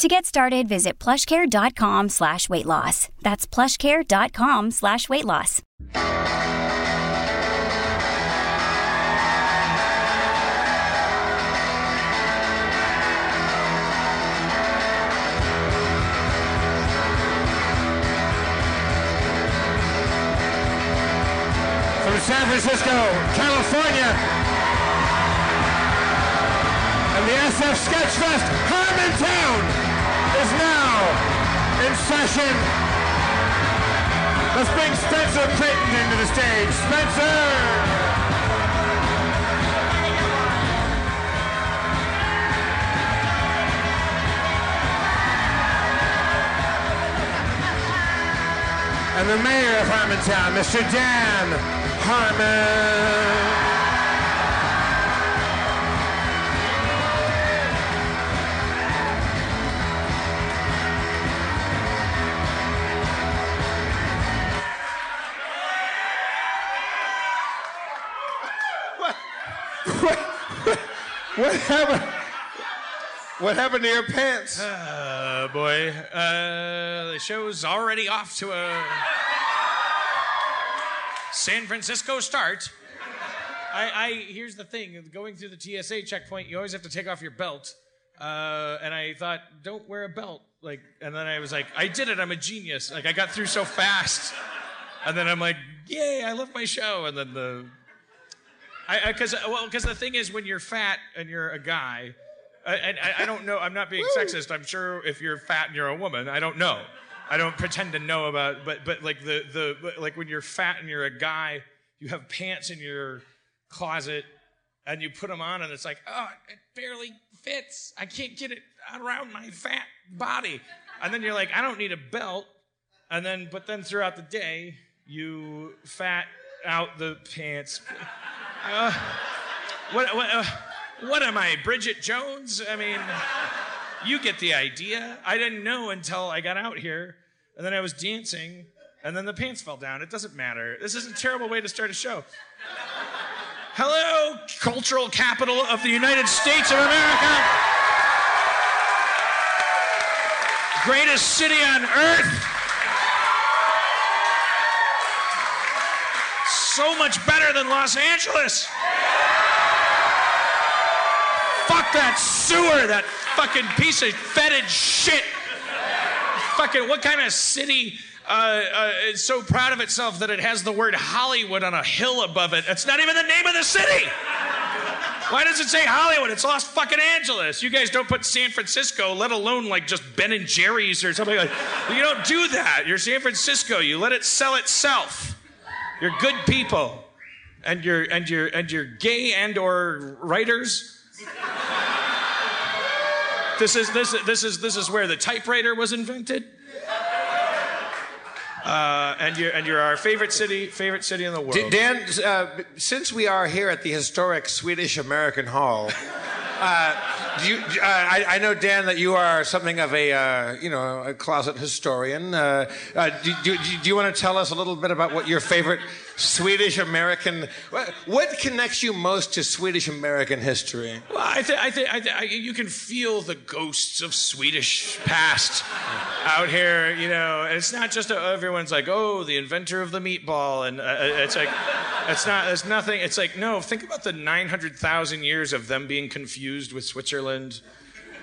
To get started, visit plushcare.com slash weight loss. That's plushcare.com slash weight loss. From San Francisco, California, and the SF Sketchfest Harmontown now in session. Let's bring Spencer Crittenden into the stage. Spencer! And the mayor of Harmontown, Mr. Dan Harmon. What, what, happened? What happened to your pants? Uh, boy, uh, the show's already off to a San Francisco start. I, I here's the thing: going through the TSA checkpoint, you always have to take off your belt. Uh, and I thought, don't wear a belt. Like, and then I was like, I did it. I'm a genius. Like, I got through so fast. And then I'm like, yay! I love my show. And then the, because uh, well, because the thing is, when you're fat and you're a guy, I, and I, I don't know. I'm not being sexist. I'm sure if you're fat and you're a woman, I don't know. I don't pretend to know about. But but like the the like when you're fat and you're a guy, you have pants in your closet, and you put them on, and it's like, oh, it barely fits. I can't get it around my fat body. And then you're like, I don't need a belt. And then but then throughout the day, you fat out the pants. Uh, what what? Uh, what am I, Bridget Jones? I mean, you get the idea. I didn't know until I got out here, and then I was dancing, and then the pants fell down. It doesn't matter. This is a terrible way to start a show. Hello, cultural capital of the United States of America. Greatest city on earth. So much better than Los Angeles. Fuck that sewer, that fucking piece of fetid shit. Fucking, what kind of city uh, uh, is so proud of itself that it has the word Hollywood on a hill above it? That's not even the name of the city. Why does it say Hollywood? It's Los fucking Angeles. You guys don't put San Francisco, let alone like just Ben and Jerry's or something like. You don't do that. You're San Francisco. You let it sell itself. You're good people, and you're and you're and you're gay and or writers. This is this this is this is where the typewriter was invented. Uh, and you're and you're our favorite city favorite city in the world. Dan, uh, since we are here at the historic Swedish American Hall, uh, you, uh, I, I know Dan that you are something of a uh, you know a closet historian. Uh, uh, do, do, do you want to tell us a little bit about what your favorite Swedish American what, what connects you most to Swedish American history? Well, I think I think I thi- I- you can feel the ghosts of Swedish past out here. You know, it's not just a, everyone's like, oh, the inventor of the meatball, and uh, it's like, it's not. It's nothing. It's like, no. Think about the nine hundred thousand years of them being confused with Switzerland.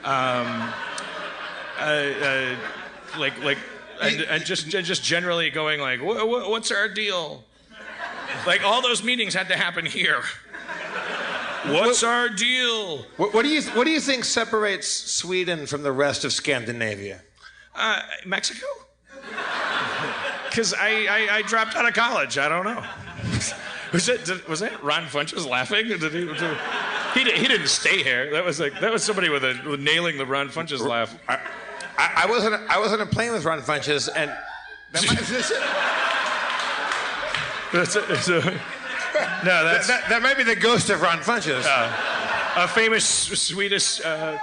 Um, uh, uh, like like. And, and just and just generally going like, "Wha- wha- what's our deal? Like all those meetings had to happen here. What's our deal? What, what do you what do you think separates Sweden from the rest of Scandinavia? Uh, Mexico? Because I, I, I dropped out of college. I don't know. Was it did, was that Ron Funches laughing? Did he, did- he, he didn't stay here. That was like that was somebody with a with nailing the Ron Funches laugh. I, I, I wasn't I wasn't playing with Ron Funches and. That That's a, a- no, that's That, that might be the ghost of Ron Funches. a famous Swedish. Uh,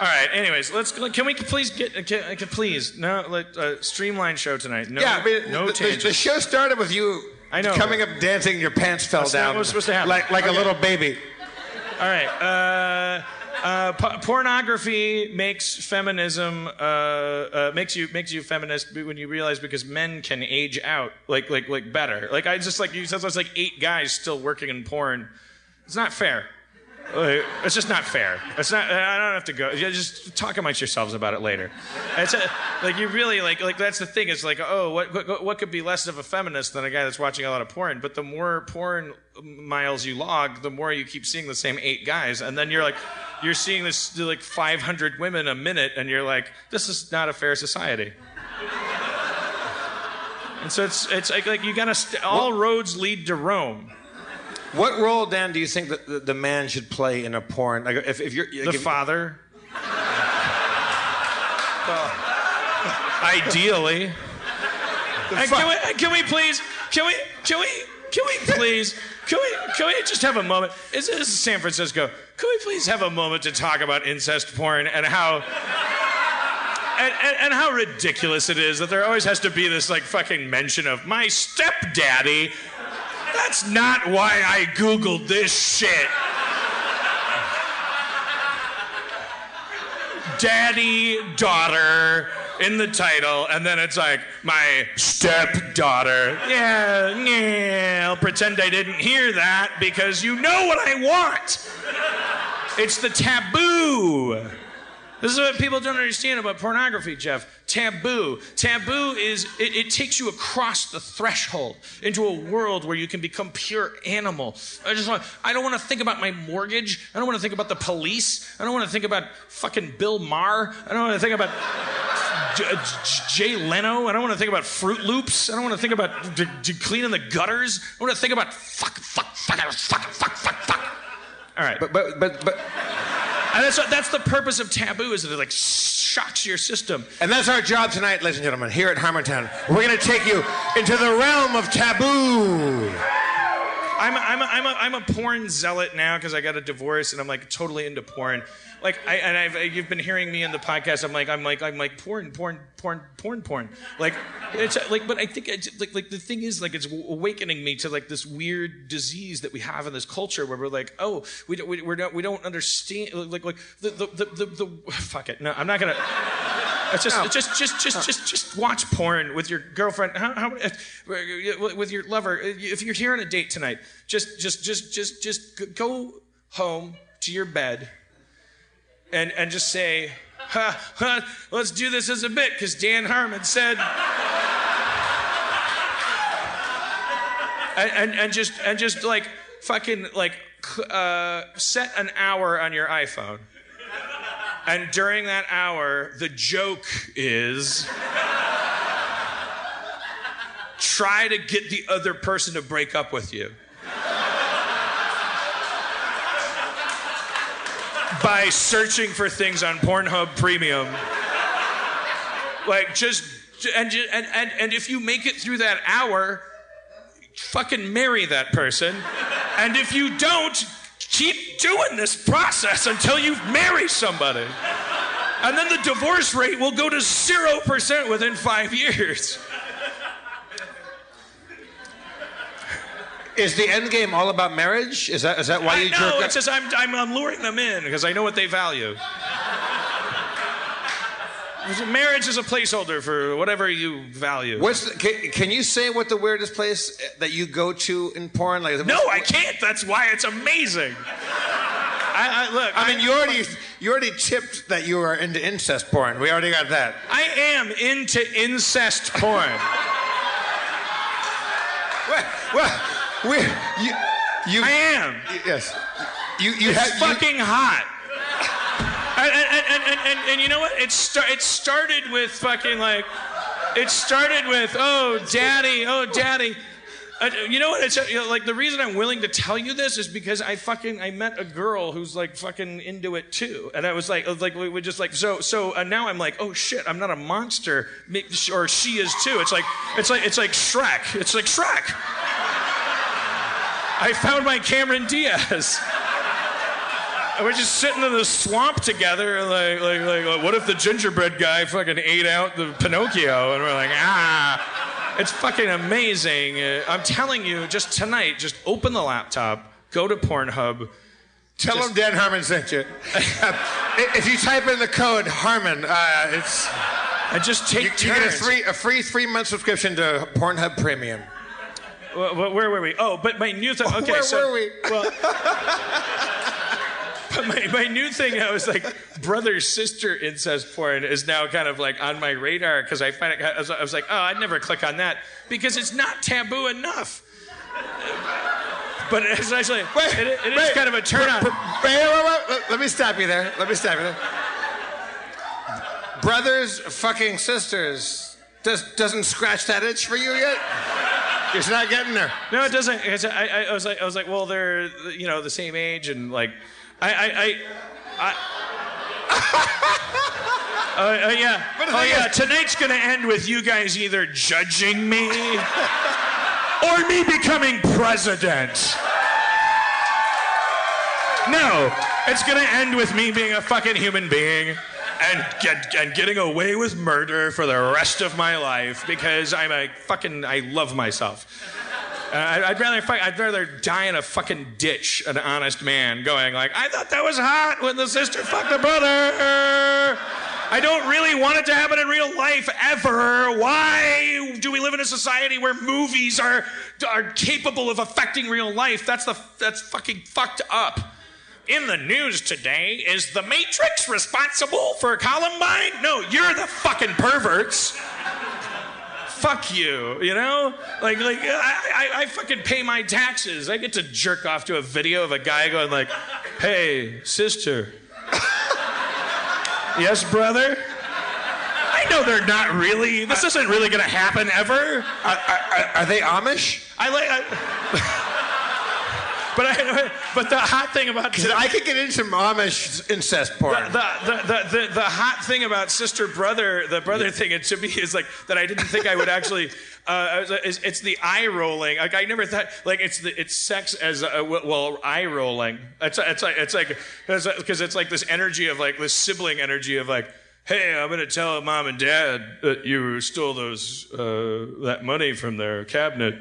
all right. Anyways, let's. Can we please get? Can, can, please no. Let uh, streamline show tonight. No. yeah, I mean, no the, the, changes. the show started with you I know. coming up dancing, your pants fell That's not down. what was supposed to happen. Like, like a little baby. All right. Uh, uh, po- pornography makes feminism uh, uh, makes you makes you feminist when you realize because men can age out like like like better. Like I just like you said, there's like eight guys still working in porn. It's not fair. Like, it's just not fair. It's not. I don't have to go. Just talk amongst yourselves about it later. It's a, like you really like like that's the thing. It's like oh, what, what what could be less of a feminist than a guy that's watching a lot of porn? But the more porn miles you log, the more you keep seeing the same eight guys, and then you're like, you're seeing this like 500 women a minute, and you're like, this is not a fair society. And so it's it's like, like you gotta st- all roads lead to Rome. What role, Dan, do you think that the, the man should play in a porn? Like, if, if you're like, The if- father. Ideally. And can, we, can we please? Can we? Can we? Can we please? Can we? Can we just have a moment? This this is San Francisco. Can we please have a moment to talk about incest porn and how? And, and, and how ridiculous it is that there always has to be this like fucking mention of my stepdaddy. That's not why I googled this shit. daddy, daughter in the title, and then it's like my stepdaughter. Yeah, yeah, I'll pretend I didn't hear that because you know what I want. It's the taboo. This is what people don't understand about pornography, Jeff. Taboo. Taboo is, it, it takes you across the threshold into a world where you can become pure animal. I just want, I don't want to think about my mortgage. I don't want to think about the police. I don't want to think about fucking Bill Maher. I don't want to think about Uh, J- J- Jay Leno. I don't want to think about Froot Loops. I don't want to think about d- d- cleaning the gutters. I want to think about fuck, fuck, fuck, fuck, fuck, fuck, fuck. All right. But, but, but, but, And that's, that's the purpose of taboo is that it like shocks your system. and that's our job tonight, ladies and gentlemen, here at Harmontown. We're going to take you into the realm of taboo. I'm a, I'm a, I'm a, I'm a porn zealot now because I got a divorce and I'm like totally into porn. Like I and I've you've been hearing me in the podcast. I'm like I'm like I'm like porn porn porn porn porn. Like it's like but I think it's, like like the thing is like it's awakening me to like this weird disease that we have in this culture where we're like oh we don't we, we're not, we don't understand like like the the, the the the fuck it no I'm not gonna. It's just, No. just, just, just, just, just watch porn with your girlfriend. How, how, with your lover. If you're here on a date tonight, just, just, just, just, just go home to your bed, and and just say, ha, ha, "Let's do this as a bit," because Dan Harmon said. and, and, and just and just like fucking like uh, set an hour on your iPhone. And during that hour, the joke is try to get the other person to break up with you. By searching for things on Pornhub Premium. Like just and and and, and if you make it through that hour, fucking marry that person. And if you don't, keep doing this process until you marry somebody. And then the divorce rate will go to 0% within five years. Is the end game all about marriage? Is that, is that why I you know, jerk it's just I'm, I'm, I'm luring them in because I know what they value. Marriage is a placeholder for whatever you value. What's the, can, can you say what the weirdest place that you go to in porn? Like, No, I can't. That's why it's amazing. I, I look. I mean, you already you already tipped that you are into incest porn. We already got that. I am into incest porn. Well, well we you you I am. yes. You you It's have you- fucking hot. And, and, and, and, and, and you know what? It, star- it started with fucking like, it started with, oh, daddy, oh, daddy. Uh, you know what? It's uh, you know, like the reason I'm willing to tell you this is because I fucking I met a girl who's like fucking into it too, and I was like, I was like we would just like so so uh, now I'm like, oh shit, I'm not a monster, or she is too. It's like it's like it's like Shrek. It's like Shrek. I found my Cameron Diaz. And we're just sitting in the swamp together, like, like, like, like, what if the gingerbread guy fucking ate out the Pinocchio? And we're like, ah, it's fucking amazing. Uh, I'm telling you, just tonight, just open the laptop, go to Pornhub. Tell Just- them Dan Harmon sent you. Uh, if you type in the code Harmon, uh, it's And just take you, you get a turns. free a free three month subscription to Pornhub Premium. Wh- where were we? Oh, but my new thing. Okay, Where so were we? well, but my, my new thing, I was like, brother sister incest porn is now kind of like on my radar because I find it. I was, I was like, oh, I'd never click on that because it's not taboo enough. But it's actually it, it is wait. kind of a turn on. Wait, wait, wait, wait. Let, let me stop you there. Let me stop you there. Brothers fucking sisters. Does, doesn't scratch that itch for you yet? It's not getting there. No, it doesn't. It's, I, I, I was like, I was like, well, they're you know the same age, and like, I, I, I. I Uh, uh, yeah. But Oh yeah. is- Tonight's gonna end with you guys either judging me or me becoming president. No, it's gonna end with me being a fucking human being and get and getting away with murder for the rest of my life because I'm a fucking I love myself. Uh, I'd rather I'd rather die in a fucking ditch, an honest man, going like, I thought that was hot when the sister fucked the brother. I don't really want it to happen in real life ever. Why do we live in a society where movies are are capable of affecting real life? That's the that's fucking fucked up. In the news today, is the Matrix responsible for Columbine? No, you're the fucking perverts fuck you, you know? Like, like I, I, I fucking pay my taxes. I get to jerk off to a video of a guy going like, "Hey, sister." yes, brother. I know they're not really. This isn't really gonna happen ever. Are, are, are they Amish? I like. I, but I, but the hot thing about Because I could get into some Amish incest porn. the, the, the, the, hot thing about sister brother the brother thing and to me is like that i didn't think i would actually uh, it's, it's the eye rolling. Like i never thought like it's the it's sex as a, well eye rolling. It's, it's like it's like because it's like this energy of like this sibling energy of like hey i'm gonna tell mom and dad that you stole those uh, that money from their cabinet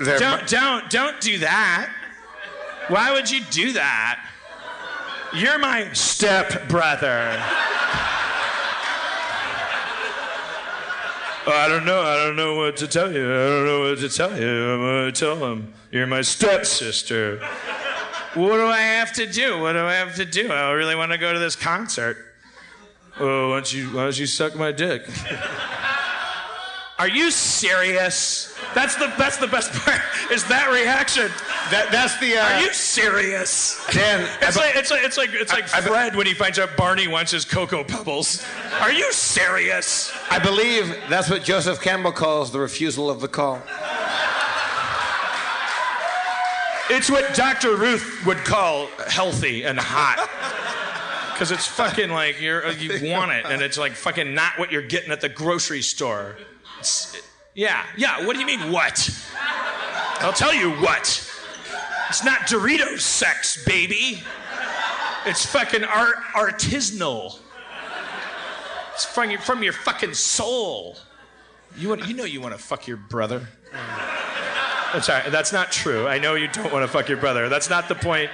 They're don't don't don't do that. Why would you do that? You're my step brother. I don't know. I don't know what to tell you. I don't know what to tell you. I'm gonna tell him you're my stepsister. What do I have to do? What do I have to do? I really want to go to this concert. Oh, why don't you why don't you suck my dick? Are you serious? That's the that's the best part. Is that reaction? that, that's the. Uh, Are you serious? Dan, It's I- like it's like it's like it's like I- I- Fred when he finds out Barney wants his cocoa pebbles. Are you serious? I believe that's what Joseph Campbell calls the refusal of the call. It's what Dr. Ruth would call healthy and hot. Cause it's fucking like you're uh, you want it, and it's like fucking not what you're getting at the grocery store. Yeah, yeah. What do you mean what? I'll tell you what. It's not Doritos sex, baby. It's fucking art artisanal. It's from your, from your fucking soul. You want, you know you want to fuck your brother. I'm sorry, that's not true. I know you don't want to fuck your brother. That's not the point.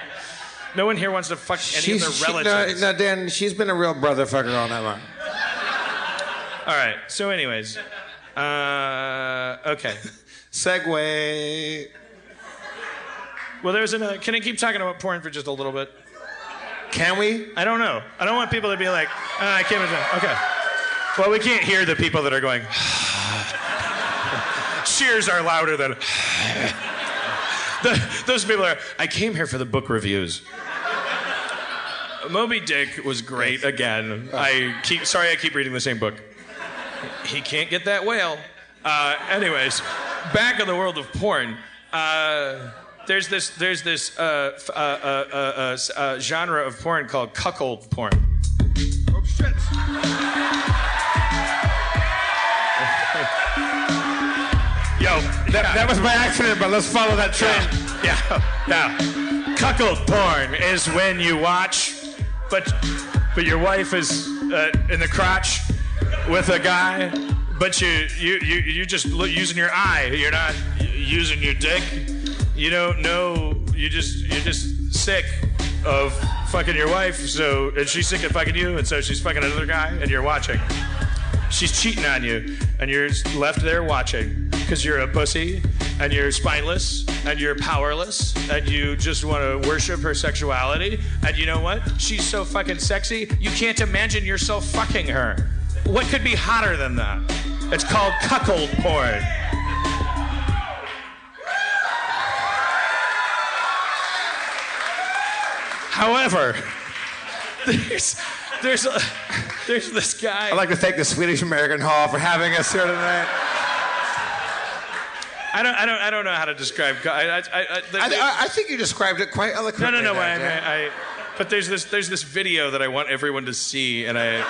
No one here wants to fuck any of She's- their she- relatives. no, no, Dan, she's been a real brother fucker all night long. All right. So, anyways, uh, okay. Segue. Well, there's another. Can I keep talking about porn for just a little bit? Can we? I don't know. I don't want people to be like, uh, I can't imagine. Okay. Well, we can't hear the people that are going. Cheers are louder than. the, those people are. I came here for the book reviews. Moby Dick was great again. I keep sorry I keep reading the same book. He can't get that whale. Uh, anyways, back in the world of porn. Uh, there's this there's this uh, uh, uh, uh, uh, uh, genre of porn called cuckold porn. Oh, shit. Yo, That, that was by accident, but let's follow that trend. yeah, yeah. Cuckold porn is when you watch, but but your wife is uh, in the crotch with a guy, but you you you you just using your eye. You're not using your dick. You don't know. You just you're just sick of fucking your wife. So and she's sick of fucking you, and so she's fucking another guy, and you're watching. She's cheating on you, and you're left there watching because you're a pussy and you're spineless and you're powerless and you just want to worship her sexuality. And you know what? She's so fucking sexy, you can't imagine yourself fucking her. What could be hotter than that? It's called cuckold porn. However, there's there's a, there's this guy. I'd like to thank the Swedish American Hall for having us here tonight. I don't, I don't, I don't know how to describe. I, I, I, I, I, I think you described it quite eloquently. no, no. there, I, Dan. I, I, but there's this, there's this video that I want everyone to see, and I.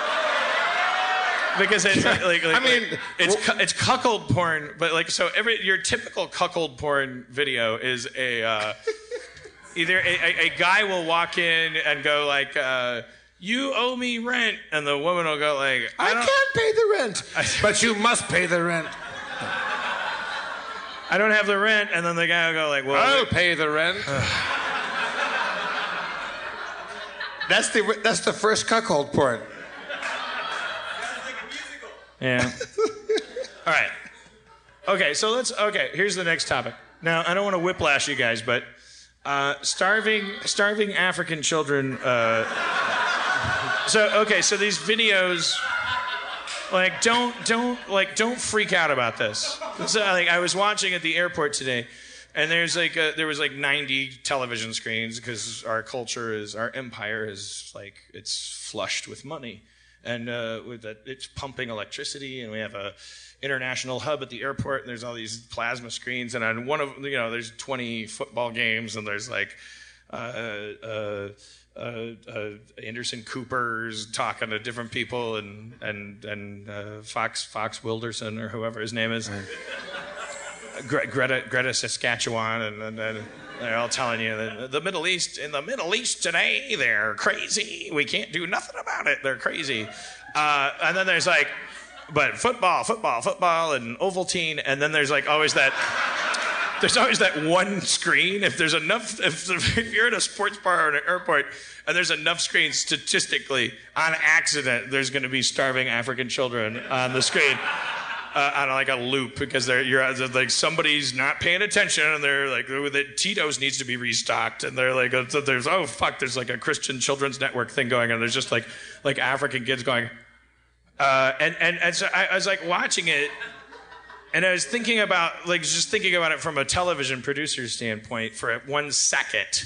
Because it's like, like, like I mean, it's cu- it's cuckold porn, but like so every your typical cuckold porn video is a uh, either a, a, a guy will walk in and go like, uh, "You owe me rent," and the woman will go like, I, "I can't pay the rent, but you must pay the rent. I don't have the rent," and then the guy will go like, "Well, I'll pay the rent. that's the that's the first cuckold porn. Yeah. All right. Okay, so let's. Okay, here's the next topic. Now, I don't want to whiplash you guys, but uh, starving, starving African children. Uh, so okay, so these videos, like, don't, don't, like, don't freak out about this. So, like, I was watching at the airport today, and there's like, a, there was like 90 television screens because our culture is, our empire is like, it's flushed with money and uh, with that it's pumping electricity and we have a international hub at the airport and there's all these plasma screens and on one of you know there's 20 football games and there's like uh, uh, uh, uh, Anderson Cooper's talking to different people and and and uh, Fox Fox Wilderson or whoever his name is. Gre- Greta Greta Saskatchewan and, and, and they're all telling you that the Middle East in the Middle East today they're crazy. We can't do nothing about it. They're crazy. Uh, and then there's like, but football, football, football, and Ovaltine. And then there's like always that. There's always that one screen. If there's enough, if, if you're at a sports bar or an airport, and there's enough screens, statistically, on accident, there's going to be starving African children on the screen uh, on like a loop because they're you're like somebody's not paying attention and they're like the Tito's needs to be restocked. And they're like so there's oh fuck there's like a Christian Children's Network thing going on. There's just like like African kids going uh, and and and so I, I was like watching it and I was thinking about like just thinking about it from a television producer's standpoint for one second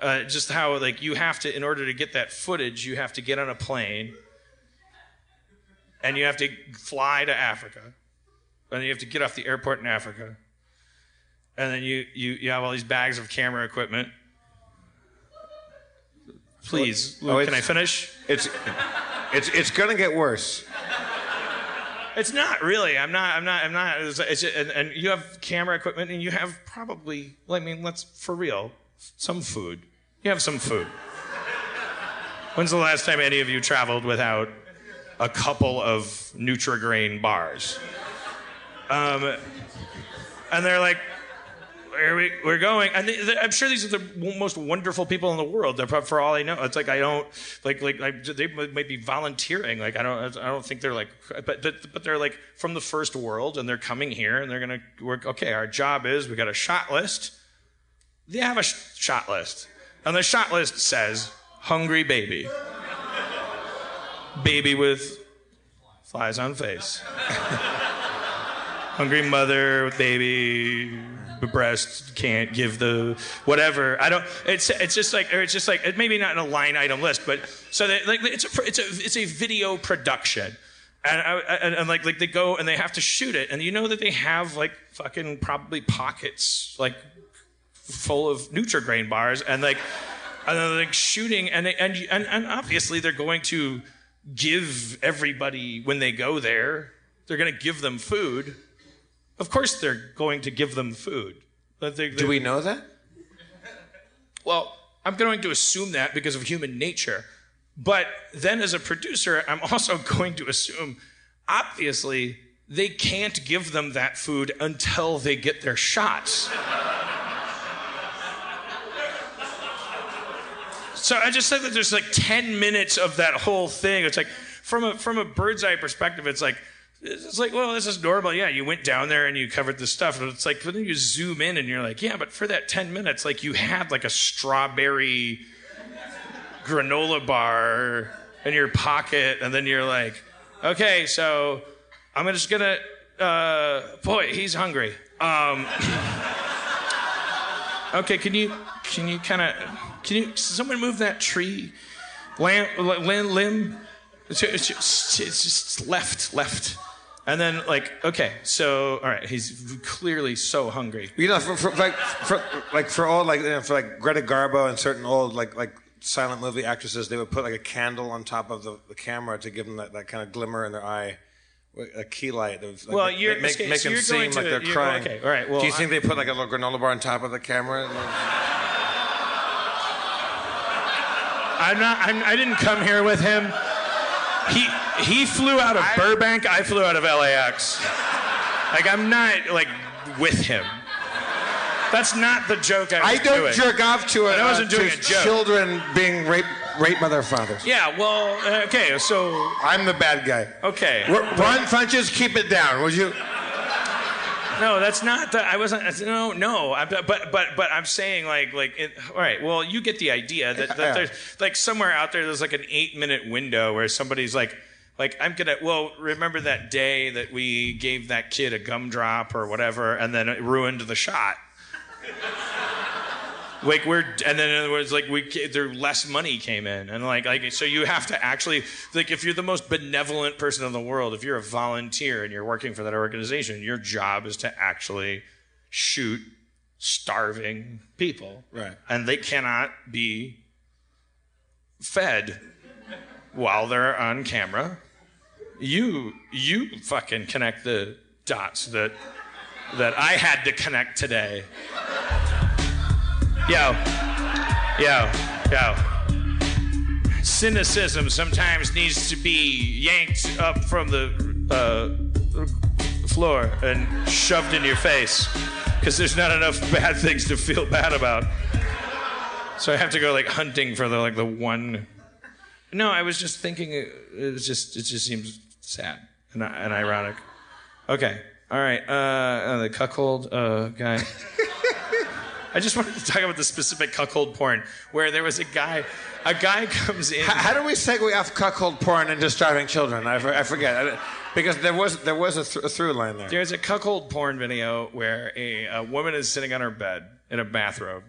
uh, just how like you have to in order to get that footage you have to get on a plane and you have to fly to Africa, and you have to get off the airport in Africa, and then you, you, you have all these bags of camera equipment. Please, Oh, can I finish? It's it's it's gonna get worse. It's not really. I'm not. I'm not. I'm not. It's, it's, and, and you have camera equipment, and you have probably. I mean, let's for real. Some food. You have some food. When's the last time any of you traveled without a couple of Nutrigrain bars? Um, and they're like, where we, we're going. And they, I'm sure these are the most wonderful people in the world. For all I know. It's like I don't like like I, they might might be volunteering. Like I don't I don't think they're like but but but they're like from the first world and they're coming here and they're gonna work. Okay, our job is we got a shot list. They have a sh- shot list, and the shot list says hungry baby, baby with flies on face. hungry mother with baby breast can't give the whatever. I don't it's it's just like or it's just like maybe not in a line item list but so that like it's a it's a it's a video production. And, I, and, and like like they go and they have to shoot it. And you know that they have like fucking probably pockets like full of Nutrigrain bars and like and they're like shooting. And they, and and and obviously they're going to give everybody when they go there they're going to give them food Of course, they're going to give them food. But they, Do we know that? Well, I'm going to assume that because of human nature. But then, as a producer, I'm also going to assume, obviously, they can't give them that food until they get their shots. so I just said that there's like 10 minutes of that whole thing. It's like, from a, from a bird's eye perspective, it's like, it's like, well, this is normal. Yeah, you went down there and you covered the stuff. And it's like, but then you zoom in and you're like, yeah, but for that 10 minutes, like you had like a strawberry granola bar in your pocket. And then you're like, okay, so I'm just gonna, uh, boy, he's hungry. Um, okay, can you, can you kind of, can you, someone move that tree lamb, limb, it's just left, left. And then, like, okay, so all right, he's clearly so hungry. You know, for, for like for like for all like you know, for like Greta Garbo and certain old like like silent movie actresses, they would put like a candle on top of the, the camera to give them that, that kind of glimmer in their eye, a key light. That was, like, Well, you're- make, okay, make so them you're seem going like to- they're crying. okay, all right, well, do you think I- they put like a little granola bar on top of the camera? I'm not. I'm, I didn't come here with him. He he flew out of Burbank. I flew out of LAX. Like I'm not like with him. That's not the joke I was I don't doing. jerk off to it. I wasn't uh, doing to a joke. Children being rape rape by their fathers. Yeah. Well. uh, Okay. So. I'm the bad guy. Okay. R- Ron Funches, keep it down, would you? No, that's not the. I wasn't. No, no. I, but but but I'm saying like like. It, all right. Well, you get the idea that, that Yeah. there's like somewhere out there there's like an eight minute window where somebody's like. Like I'm gonna well remember that day that we gave that kid a gumdrop or whatever and then it ruined the shot. Like we're and then in other words like we there less money came in. And like like so you have to actually like if you're the most benevolent person in the world if you're a volunteer and you're working for that organization your job is to actually shoot starving people. Right. and they cannot be fed while they're on camera. You you fucking connect the dots that that I had to connect today Yo, yo, yo. Cynicism sometimes needs to be yanked up from the uh, floor and shoved in your face because there's not enough bad things to feel bad about. So I have to go like hunting for the like the one. No, I was just thinking. It, it was just it just seems sad and, and ironic. Okay, all right. Uh, uh, the cuckold uh, guy. I just wanted to talk about the specific cuckold porn where there was a guy, a guy comes in. How, how do we segue off cuckold porn into starving children? I, I forget. I, because there was there was a, th- a through line there. There's a cuckold porn video where a, a woman is sitting on her bed in a bathrobe,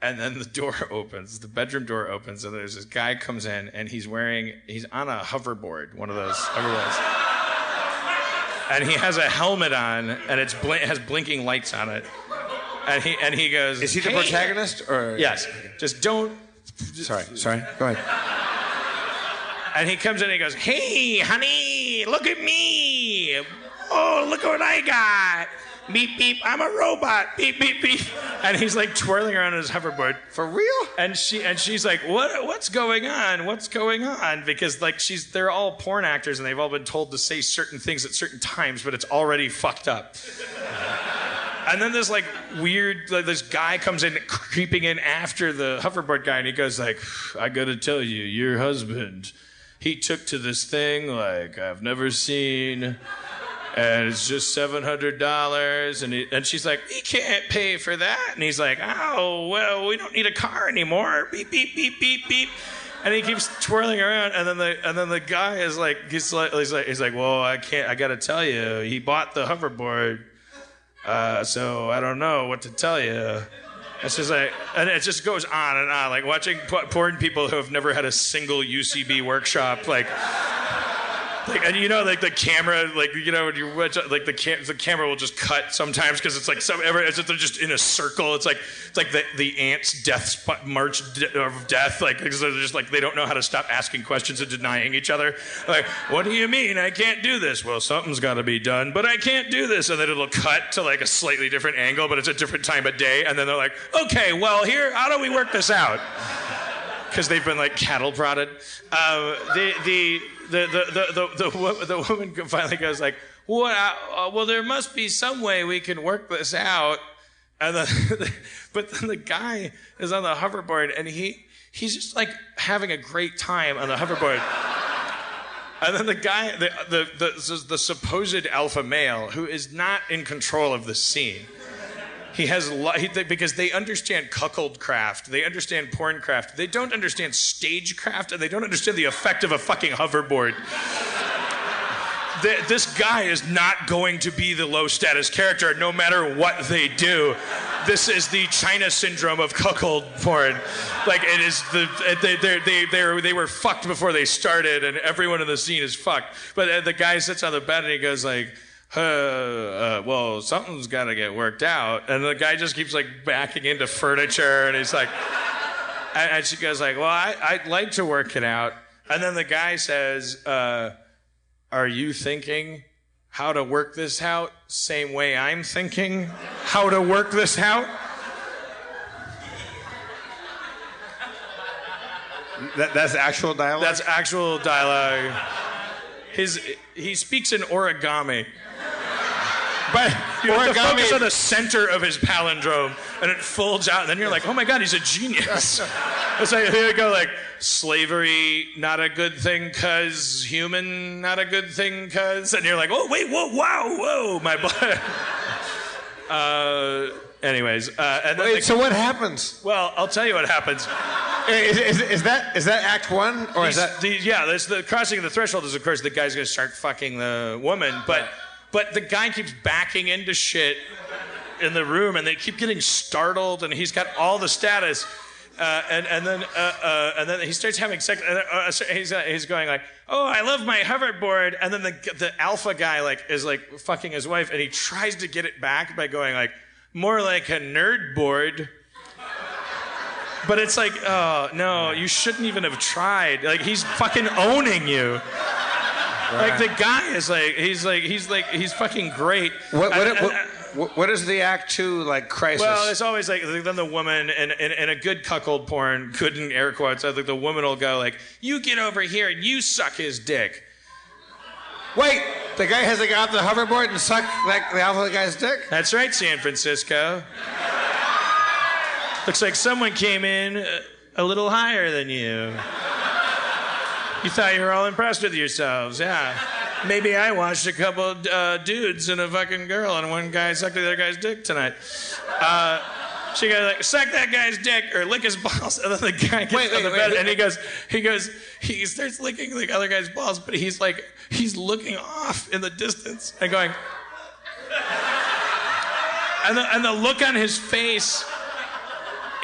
and then the door opens, the bedroom door opens, and there's this guy comes in, and he's wearing, he's on a hoverboard, one of those hoverboards, and he has a helmet on, and it's bl- it has blinking lights on it, and he and he goes, Is he the "Hey." protagonist or? Yes, just don't Sorry, sorry. Go ahead. And he comes in and he goes, Hey, honey, look at me. Oh, look what I got. Beep, beep, I'm a robot. Beep, beep, beep. And he's like twirling around on his hoverboard. For real? And she and she's like, What what's going on? What's going on? Because like she's they're all porn actors and they've all been told to say certain things at certain times, but it's already fucked up. And then this like weird, like this guy comes in, creeping in after the hoverboard guy, and he goes like, "I gotta tell you, your husband, he took to this thing like I've never seen, and it's just seven hundred dollars." And he, and she's like, "He can't pay for that," and he's like, "Oh well, we don't need a car anymore." Beep beep beep beep beep. And he keeps twirling around, and then the and then the guy is like, he's like, he's like, he's like, well, I can't, I gotta tell you, he bought the hoverboard. Uh, so I don't know what to tell you. It's just like, and it just goes on and on. Like watching porn people who have never had a single UCB workshop, like Like, and you know, like the camera, like you know, when you watch, like the cam- the camera will just cut sometimes because it's like some ever it's they're just in a circle. It's like it's like the the ants' death march of death. Like because they're just like they don't know how to stop asking questions and denying each other. Like, what do you mean I can't do this? Well, something's got to be done, but I can't do this. And then it'll cut to like a slightly different angle, but it's a different time of day. And then they're like, okay, well here, how do we work this out? because they've been like cattle prodded. Uh, the, the, the, the, the, the, woman finally goes like, what, I, well, there must be some way we can work this out. And then, but then the guy is on the hoverboard and he, he's just like having a great time on the hoverboard. and then the guy, the, the, the, the supposed alpha male who is not in control of the scene he has he, because they understand cuckold craft, they understand porn craft, they don't understand stagecraft, and they don't understand the effect of a fucking hoverboard. the, this guy is not going to be the low status character no matter what they do. This is the China syndrome of cuckold porn. Like it is the they they they they, they were fucked before they started, and everyone in the scene is fucked. But uh, the guy sits on the bed and he goes like uh, uh, well, something's got to get worked out. And the guy just keeps like backing into furniture, and he's like, and, and she goes like, well, I, would like to work it out. And then the guy says, uh, are you thinking how to work this out same way I'm thinking how to work this out? That, that's actual dialogue. That's actual dialogue. His he speaks in origami. But you have to focus on the center of his palindrome, and it folds out, and then you're like, oh my god, he's a genius. it's like here you go, like slavery, not a good thing, cause human, not a good thing, cause, and you're like, oh wait, whoa, wow, whoa, my blood. uh, anyways, uh, and wait, the, so what happens? Well, I'll tell you what happens. Is, is, is, that is that Act One or These, is that? The, yeah, the crossing of the threshold is of course the guy's gonna start fucking the woman, but. But the guy keeps backing into shit in the room, and they keep getting startled, and he's got all the status. Uh, and, and then uh, uh, and then he starts having sex. Uh, uh, he's uh, he's going like, "Oh, I love my hoverboard." And then the the alpha guy like is like fucking his wife, and he tries to get it back by going like, "More like a nerd board." But it's like, oh no, you shouldn't even have tried. Like he's fucking owning you. Right. Like the guy is like he's like he's like he's fucking great. What what, I, what, what is the act two like crisis? Well, it's always like then the woman and in, in, a good cuckold porn, good in air quotes. I think the woman will go like, "You get over here and you suck his dick." Wait, the guy has to get off the hoverboard and suck like the alpha guy's dick? That's right, San Francisco. Looks like someone came in a little higher than you. You thought you were all impressed with yourselves, yeah. Maybe I watched a couple uh, dudes and a fucking girl, and one guy sucked the other guy's dick tonight. Uh, she goes like, suck that guy's dick or lick his balls, and then the guy gets wait, on the wait, bed wait, and he goes, he goes, he starts licking the other guy's balls, but he's like, he's looking off in the distance and going, and the, and the look on his face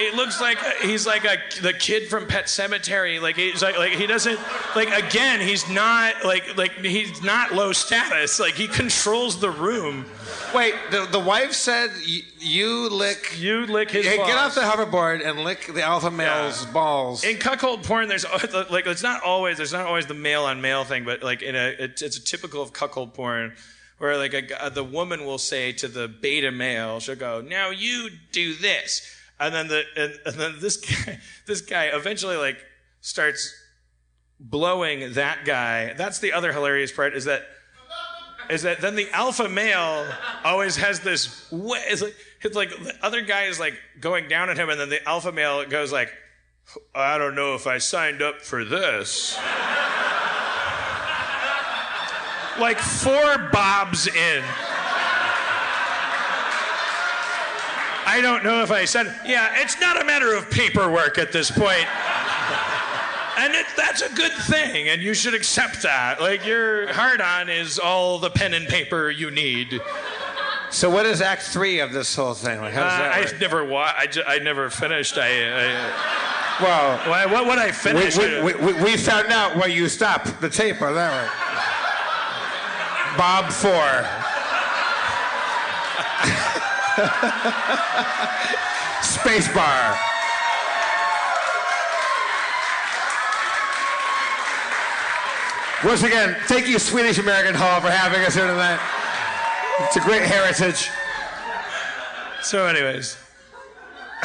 it looks like he's like a, the kid from Pet Sematary. Like he's like like he doesn't like again. He's not like like he's not low status. Like he controls the room. Wait, the, the wife said you lick you lick his. Hey, balls. get off the hoverboard and lick the alpha male's yeah. balls. In cuckold porn, there's like it's not always there's not always the male on male thing, but like in a it's, it's a typical of cuckold porn where like a, the woman will say to the beta male, she'll go, "Now you do this." And then the and, and then this guy this guy eventually like starts blowing that guy. That's the other hilarious part is that is that then the alpha male always has this way it's like, it's like the other guy is like going down at him and then the alpha male goes like I don't know if I signed up for this. like four bobs in. I don't know if I said, yeah, it's not a matter of paperwork at this point. and it, that's a good thing, and you should accept that. Like, your hard on is all the pen and paper you need. So, what is Act Three of this whole thing? Like, how does that uh, I never wa- I, ju- I never finished. I, I well, what, what would I finish? We, we, we, we, found out where you stopped the tape on that one. Bob Four. Spacebar. Once again, thank you, Swedish American Hall, for having us here tonight. It's a great heritage. So, anyways,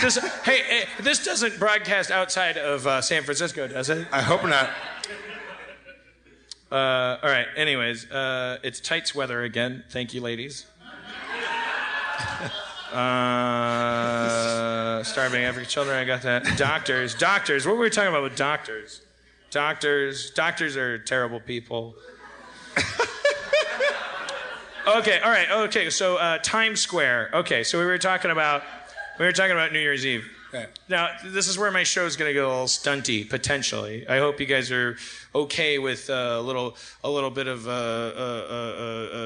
this, hey, hey, this doesn't broadcast outside of uh, San Francisco, does it? I hope not. Uh, all right. Anyways, uh, it's tights weather again. Thank you, ladies. Uh, starving African children. I got that. Doctors. Doctors. What were we talking about with doctors? Doctors. Doctors are terrible people. okay. All right. Okay. So uh, Times Square. Okay. So we were talking about we were talking about New Year's Eve. Okay. Now, this is where my show is going to get a little stunty, potentially. I hope you guys are okay with uh, a little, a little bit of uh, uh, uh,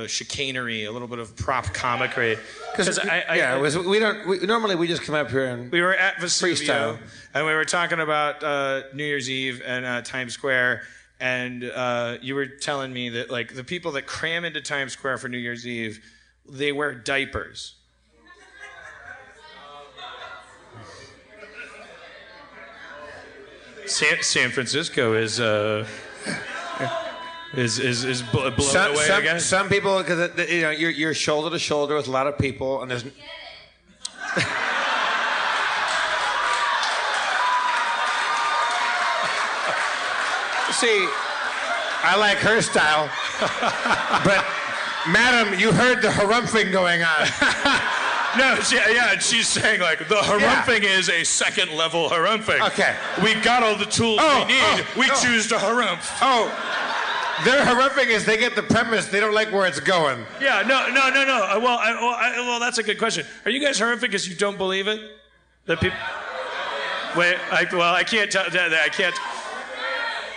uh, chicanery, a little bit of prop comicry. Because yeah, I- was, we don't. We, normally, we just come up here and we were at Vesuvio, Freestyle. and we were talking about uh, New Year's Eve and uh, Times Square, and uh, you were telling me that like the people that cram into Times Square for New Year's Eve, they wear diapers. San, San Francisco is uh, is is is bl- blown some, away some, again. some people because you know you're, you're shoulder to shoulder with a lot of people, and there's. See, I like her style, but madam, you heard the harumphing going on. No, she, yeah, and she's saying like the harumphing is a second level harumphing. Okay. We got all the tools Oh, we need. oh, we oh. choose to harumph. Oh, their harumphing is they get the premise, they don't like where it's going. Yeah, no, no, no, no. Uh, Well, I, well, I, well, that's a good question. Are you guys harumphing because you don't believe it? That people. Wait, I, well, I can't tell. that- that I can't.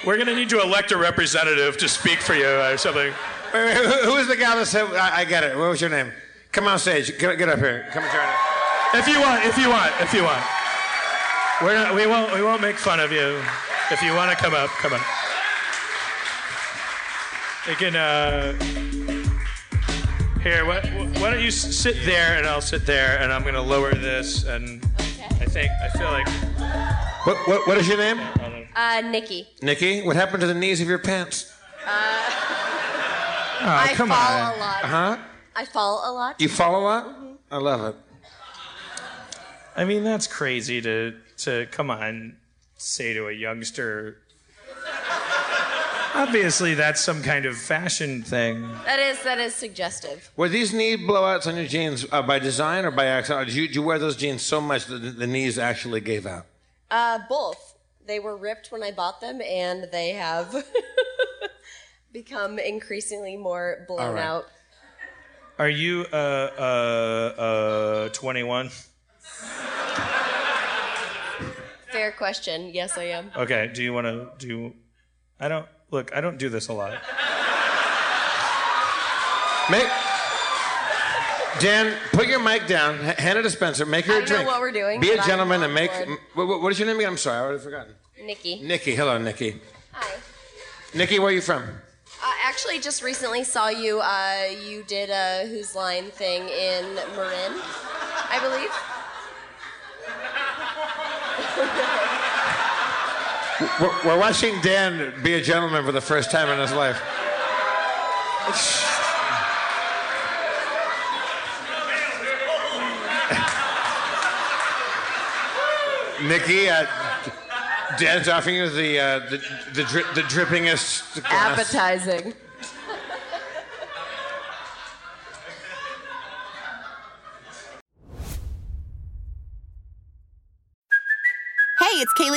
We're gonna need to elect a representative to speak for you or something. Wait, wait, who, who was the guy that said, I, I get it. What was your name? Come on stage. Get, get up here. Come and join us. If you want, if you want, if you want. We're not, we won't, we won't make fun of you. If you want to come up, come on. You can, uh, here, why, why don't you sit there and I'll sit there and I'm going to lower this and I think, I feel like, What, what, what is your name? Uh, Nikki. Nikki, what happened to the knees of your pants? oh, I come fall on. a lot. Huh? I fall a lot. You fall a lot? I love it. I mean, that's crazy to, to come on, say to a youngster. Obviously, that's some kind of fashion thing. That is that is suggestive. Were these knee blowouts on your jeans uh, by design or by accident? Or did you, did you wear those jeans so much that the, the knees actually gave out? Uh, both. They were ripped when I bought them, and they have become increasingly more blown All right. out. Are you uh uh uh 21? Fair question. Yes, I am. Okay. Do you want to do? I don't look. I don't do this a lot. Make, Dan, put your mic down. H- hand it to Spencer. Make her I a don't know drink. what we're doing, Be a but I'm gentleman on and make. board. m- What, what is your name again? I'm sorry, I already forgotten. Nikki. Nikki. Hello, Nikki. Hi. Nikki, where are you from? Actually, just recently saw you. Uh, you did a Whose Line thing in Marin, I believe. We're, we're watching Dan be a gentleman for the first time in his life. Nikki, uh, Dan's offering you the uh, the the, dri- the drippingest glass. Appetizing.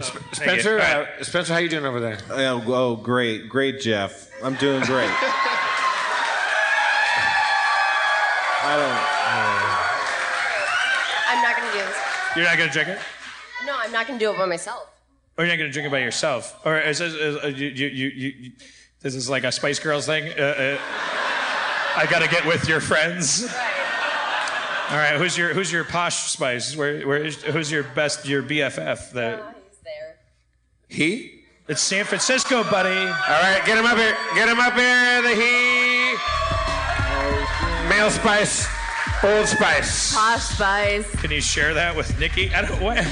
Spencer, uh, Spencer, how you doing over there? Oh, oh, great, great, Jeff. I'm doing great. I don't. Uh... I'm not gonna do this. You're not gonna drink it, No, I'm not gonna do it by myself. or you're not gonna drink it by yourself, or is this is, uh, you, you, you, you, you- this is like a Spice Girls thing? Uh, uh, I gotta get with your friends. All right, who's your who's your posh Spice? Where where is, who's your best your BFF? The Oh, he's there. He? it's San Francisco, buddy. All right, get him up here. Get him up here. The he. Male Spice, Old Spice. Posh Spice. Can you share that with Nikki? I don't what.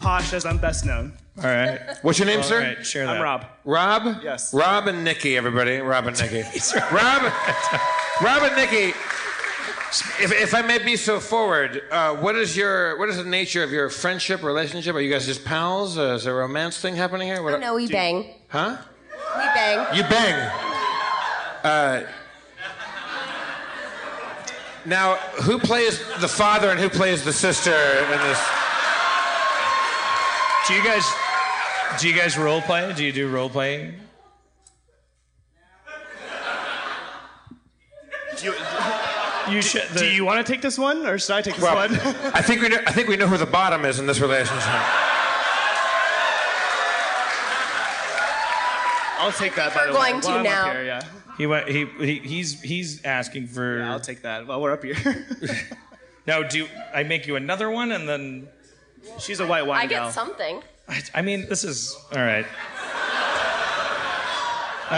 Posh as I'm best known. All right, What's your name, all sir? right, share that. I'm Rob. Rob? Yes. Rob and Nikki, everybody. Rob and Nikki. Rob, Rob and Nikki. If, if I may be so forward, uh, what is your what is the nature of your friendship relationship? Are you guys just pals? Uh, is there a romance thing happening here? What, Oh, no, we bang. Huh? We bang. You bang. Uh, now, who plays the father and who plays the sister in this? Do you guys do you guys role play? Do you do role playing? Do you, You should. do you want to take this one, or should I take this Well, one? I think we know, I think we know who the bottom is in this relationship. I'll take that. By We're the going way. to While I'm now. Here, yeah. He went. He, he he's he's asking for. I'll take that. While we're up here. Now, do you, I make you another one and then? She's a white wine I gal. get something. I, I mean, this is all right.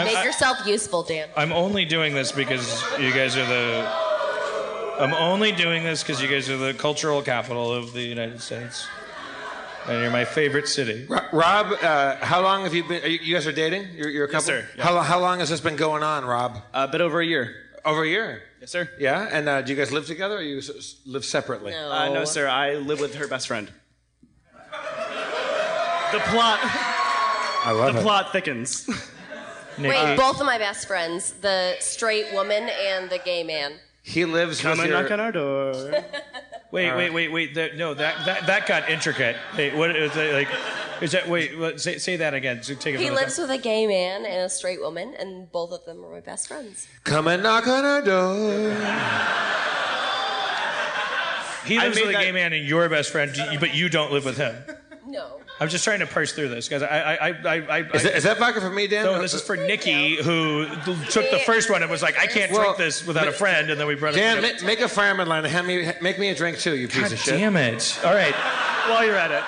Make I- yourself useful, Dan. I'm only doing this because you guys are the. I'm only doing this because you guys are the cultural capital of the United States, and you're my favorite city. Rob, uh, how long have you been? Are you, you guys are dating? You're, you're a couple. Yes, sir. Yeah. How, how long has this been going on, Rob? A bit over a year. Over a year. Yes, sir. Yeah, and uh, do you guys live together, or you s- s- live separately? No. Uh, no, sir. I live with her best friend. The plot. I love The plot thickens. Nikki, Wait, both of my best friends, the straight woman and the gay man. He lives Come with and your. knock on our door. wait, wait, wait, wait. That, no, that, that that got intricate. Wait, what is that, like? Is that wait? What, say say that again. So take it. He lives top. with a gay man and a straight woman, and both of them are my best friends. Come and knock on our door. He I lives made with a that- gay man and your best friend, but you don't live with him. No. I'm just trying to parse through this because I, I, I, I, I Is that, is that vodka for me, Dan? no, this is for Nikki who took the first one and was like, I can't Well, drink this without a friend, and then we brought it. Dan, ma- make a fireman line and hand me, make me a drink too, you piece God of shit. damn it! All right, While you're at it.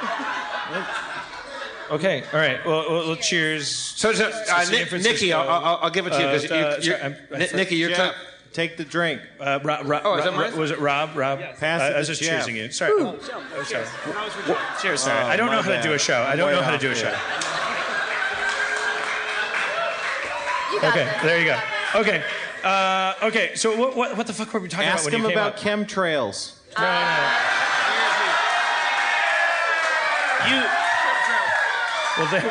okay, all right. Well, well, well cheers. So, so uh, Nick, Nikki, I'll, I'll, I'll give it to you Uh, because uh, you, you're, I'm- Ni- Nikki, you're Jeff, top. Take the drink. Uh, Rob, Rob, Oh, is that Rob- was it Rob? Rob? Pass I, it I was just Jeff. choosing you. Sorry. Oh, sorry. Cheers, sorry. Oh, I don't know how to do a show. I don't way know how to do a here. show. You Okay, this. there you go. Okay. Uh, okay, so what, what, what the fuck were we talking Ask about Ask him you came about up? chemtrails. No, no, no. You. Well, there,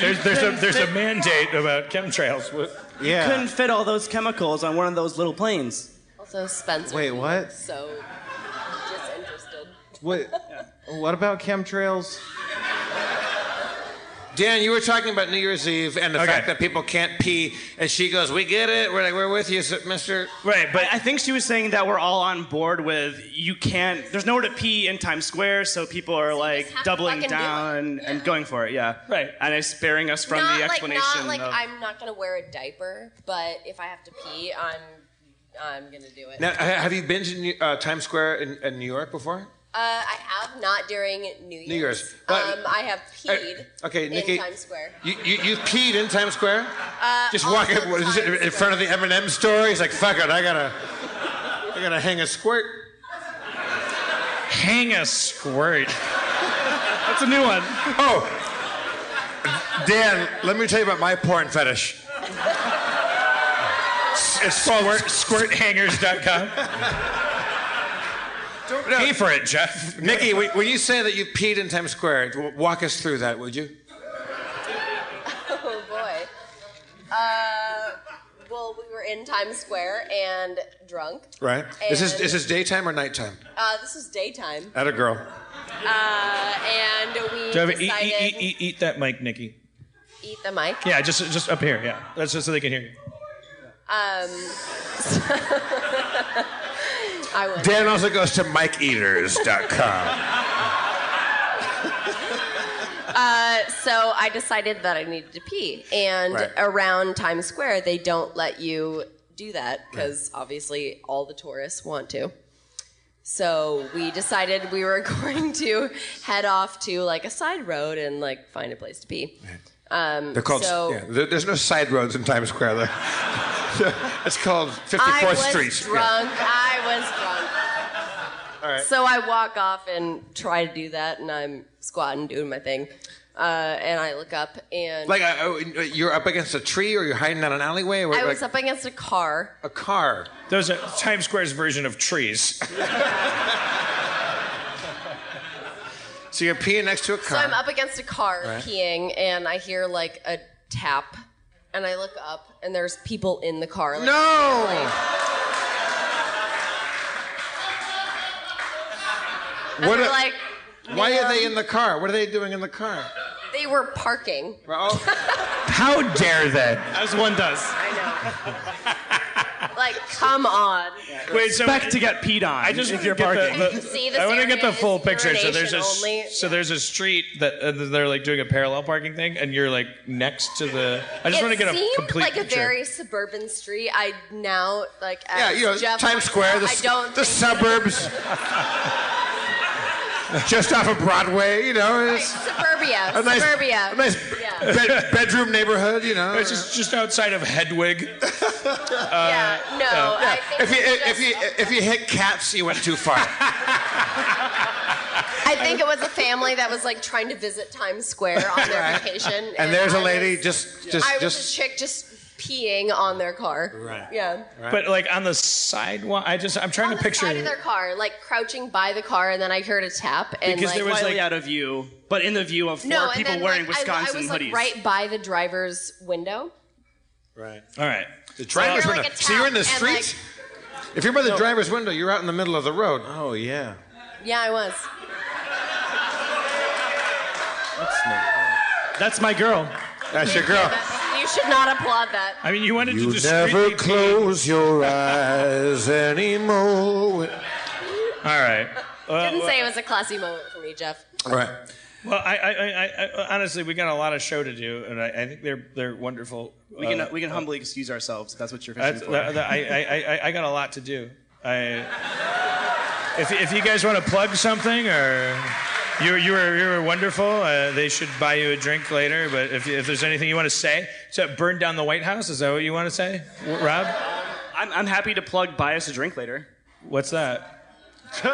there's, there's, a, there's a mandate about chemtrails. What- Yeah. couldn't fit all those chemicals on one of those little planes. Also, Spencer. Wait, what? So, disinterested. What? What about chemtrails? Dan, you were talking about New Year's Eve and the Okay. fact that people can't pee, and she goes, "We get it. We're like, we're with you, Mister." Right, but But I think she was saying that we're all on board with you can't. There's nowhere to pee in Times Square, so people are like doubling fucking do it. down and going for it. Yeah. Right. And it's sparing us from not the like explanation. not like of, I'm not gonna wear a diaper, but if I have to pee, I'm I'm gonna do it. Now, have you been to New- uh, Times Square in, in New York before? Uh, I have not during New Year's. Year's. But- um, I have peed. Uh, okay, Nikki. In Times Square. You, you you peed in Times Square? Uh, Just also walking what is it, Times in front of the M&M store. He's like, "Fuck it, I gotta, I gotta hang a squirt." hang a squirt. That's a new one. Oh, Dan, let me tell you about my porn fetish. It's Squirt, squirthangers.com. Pay for it, Jeff. Nikki, when when you say that you peed in Times Square, walk us through that, would you? Oh boy. Uh, well, we were in Times Square and drunk. Right. This is this is daytime or nighttime? Uh, this is daytime. At a girl. Uh, and we Do you have eat, decided eat, eat, eat, eat that mic, Nikki. eat the mic. Yeah, just just up here. Yeah, that's just so they can hear you. Um, I would. Dan also goes to MikeEaters.com. Uh, so I decided that I needed to pee, and Right. around Times Square they don't let you do that because obviously all the tourists want to. So we decided we were going to head off to like a side road and like find a place to pee. Um, They're called. so yeah, there's no side roads in Times Square. It's called 54th I was Street. Yeah. drunk. I was drunk. All right. So I walk off and try to do that, and I'm squatting, doing my thing. Uh, and I look up, and Like uh, uh, you're up against a tree, or you're hiding in an alleyway, or I was like up against a car. a car. Those are Times Square's version of trees. So you're peeing next to a car. So. I'm up against a car Right. peeing, and I hear like a tap, and I look up, and there's people in the car. Like, no. What they're like, Why are they in the car? What are they doing in the car? They were parking. Oh, How dare they? As one does. I know. like, come on. Wait, so Expect to get peed on I just if want you're to get parking. the, the- See, this I want to get the full picture. So there's a urination only. so there's a street that uh, they're like doing a parallel parking thing, and you're like next to the. I just want to get a seemed complete like picture. a very suburban street. I now like yeah, you know, Jeff Times Square, the, I don't the think- suburbs, just off of Broadway. You know, it's suburbia, a nice, suburbia. a nice Yeah. bed, bedroom neighborhood. You know, It's just just outside of Hedwig. Uh, yeah, no. I think if you it was if you just- if you hit cats, you went too far. I think it was a family that was like trying to visit Times Square on their Right. vacation. and there's a I lady was- just just I was just a chick just peeing on their car. Right. Yeah. But like on the sidewalk, I just I'm trying On to the picture. side of their car, like crouching by the car, and then I heard a tap, and Because like there was, like- out of view, but in the view of four no, and people then, wearing like, I- Wisconsin I, was hoodies. like right by the driver's window. right. All right. The driver's hear, like, window. a so you're in the tap and, street. if you're by the driver's window, you're out in the middle of the road. Oh yeah. Yeah, I was. That's my girl. That's your girl. You should not applaud that. I mean, you wanted to You just never discreetly pee. close your eyes anymore. All right. Didn't say it was a classy moment for me, Jeff. All right. Well, I, I, I, I honestly, we got a lot of show to do, and I, I think they're they're wonderful. We can Uh, we can humbly excuse ourselves if that's what you're fishing for. that, that- I, I, I, I got a lot to do. I, if, if you guys want to plug something or you, you, were, you were wonderful, uh, they should buy you a drink later. But if, if there's anything you want to say, so burn down the White House, is that what you want to say, Rob? I'm, I'm happy to plug buy us a drink later. What's that? Wait,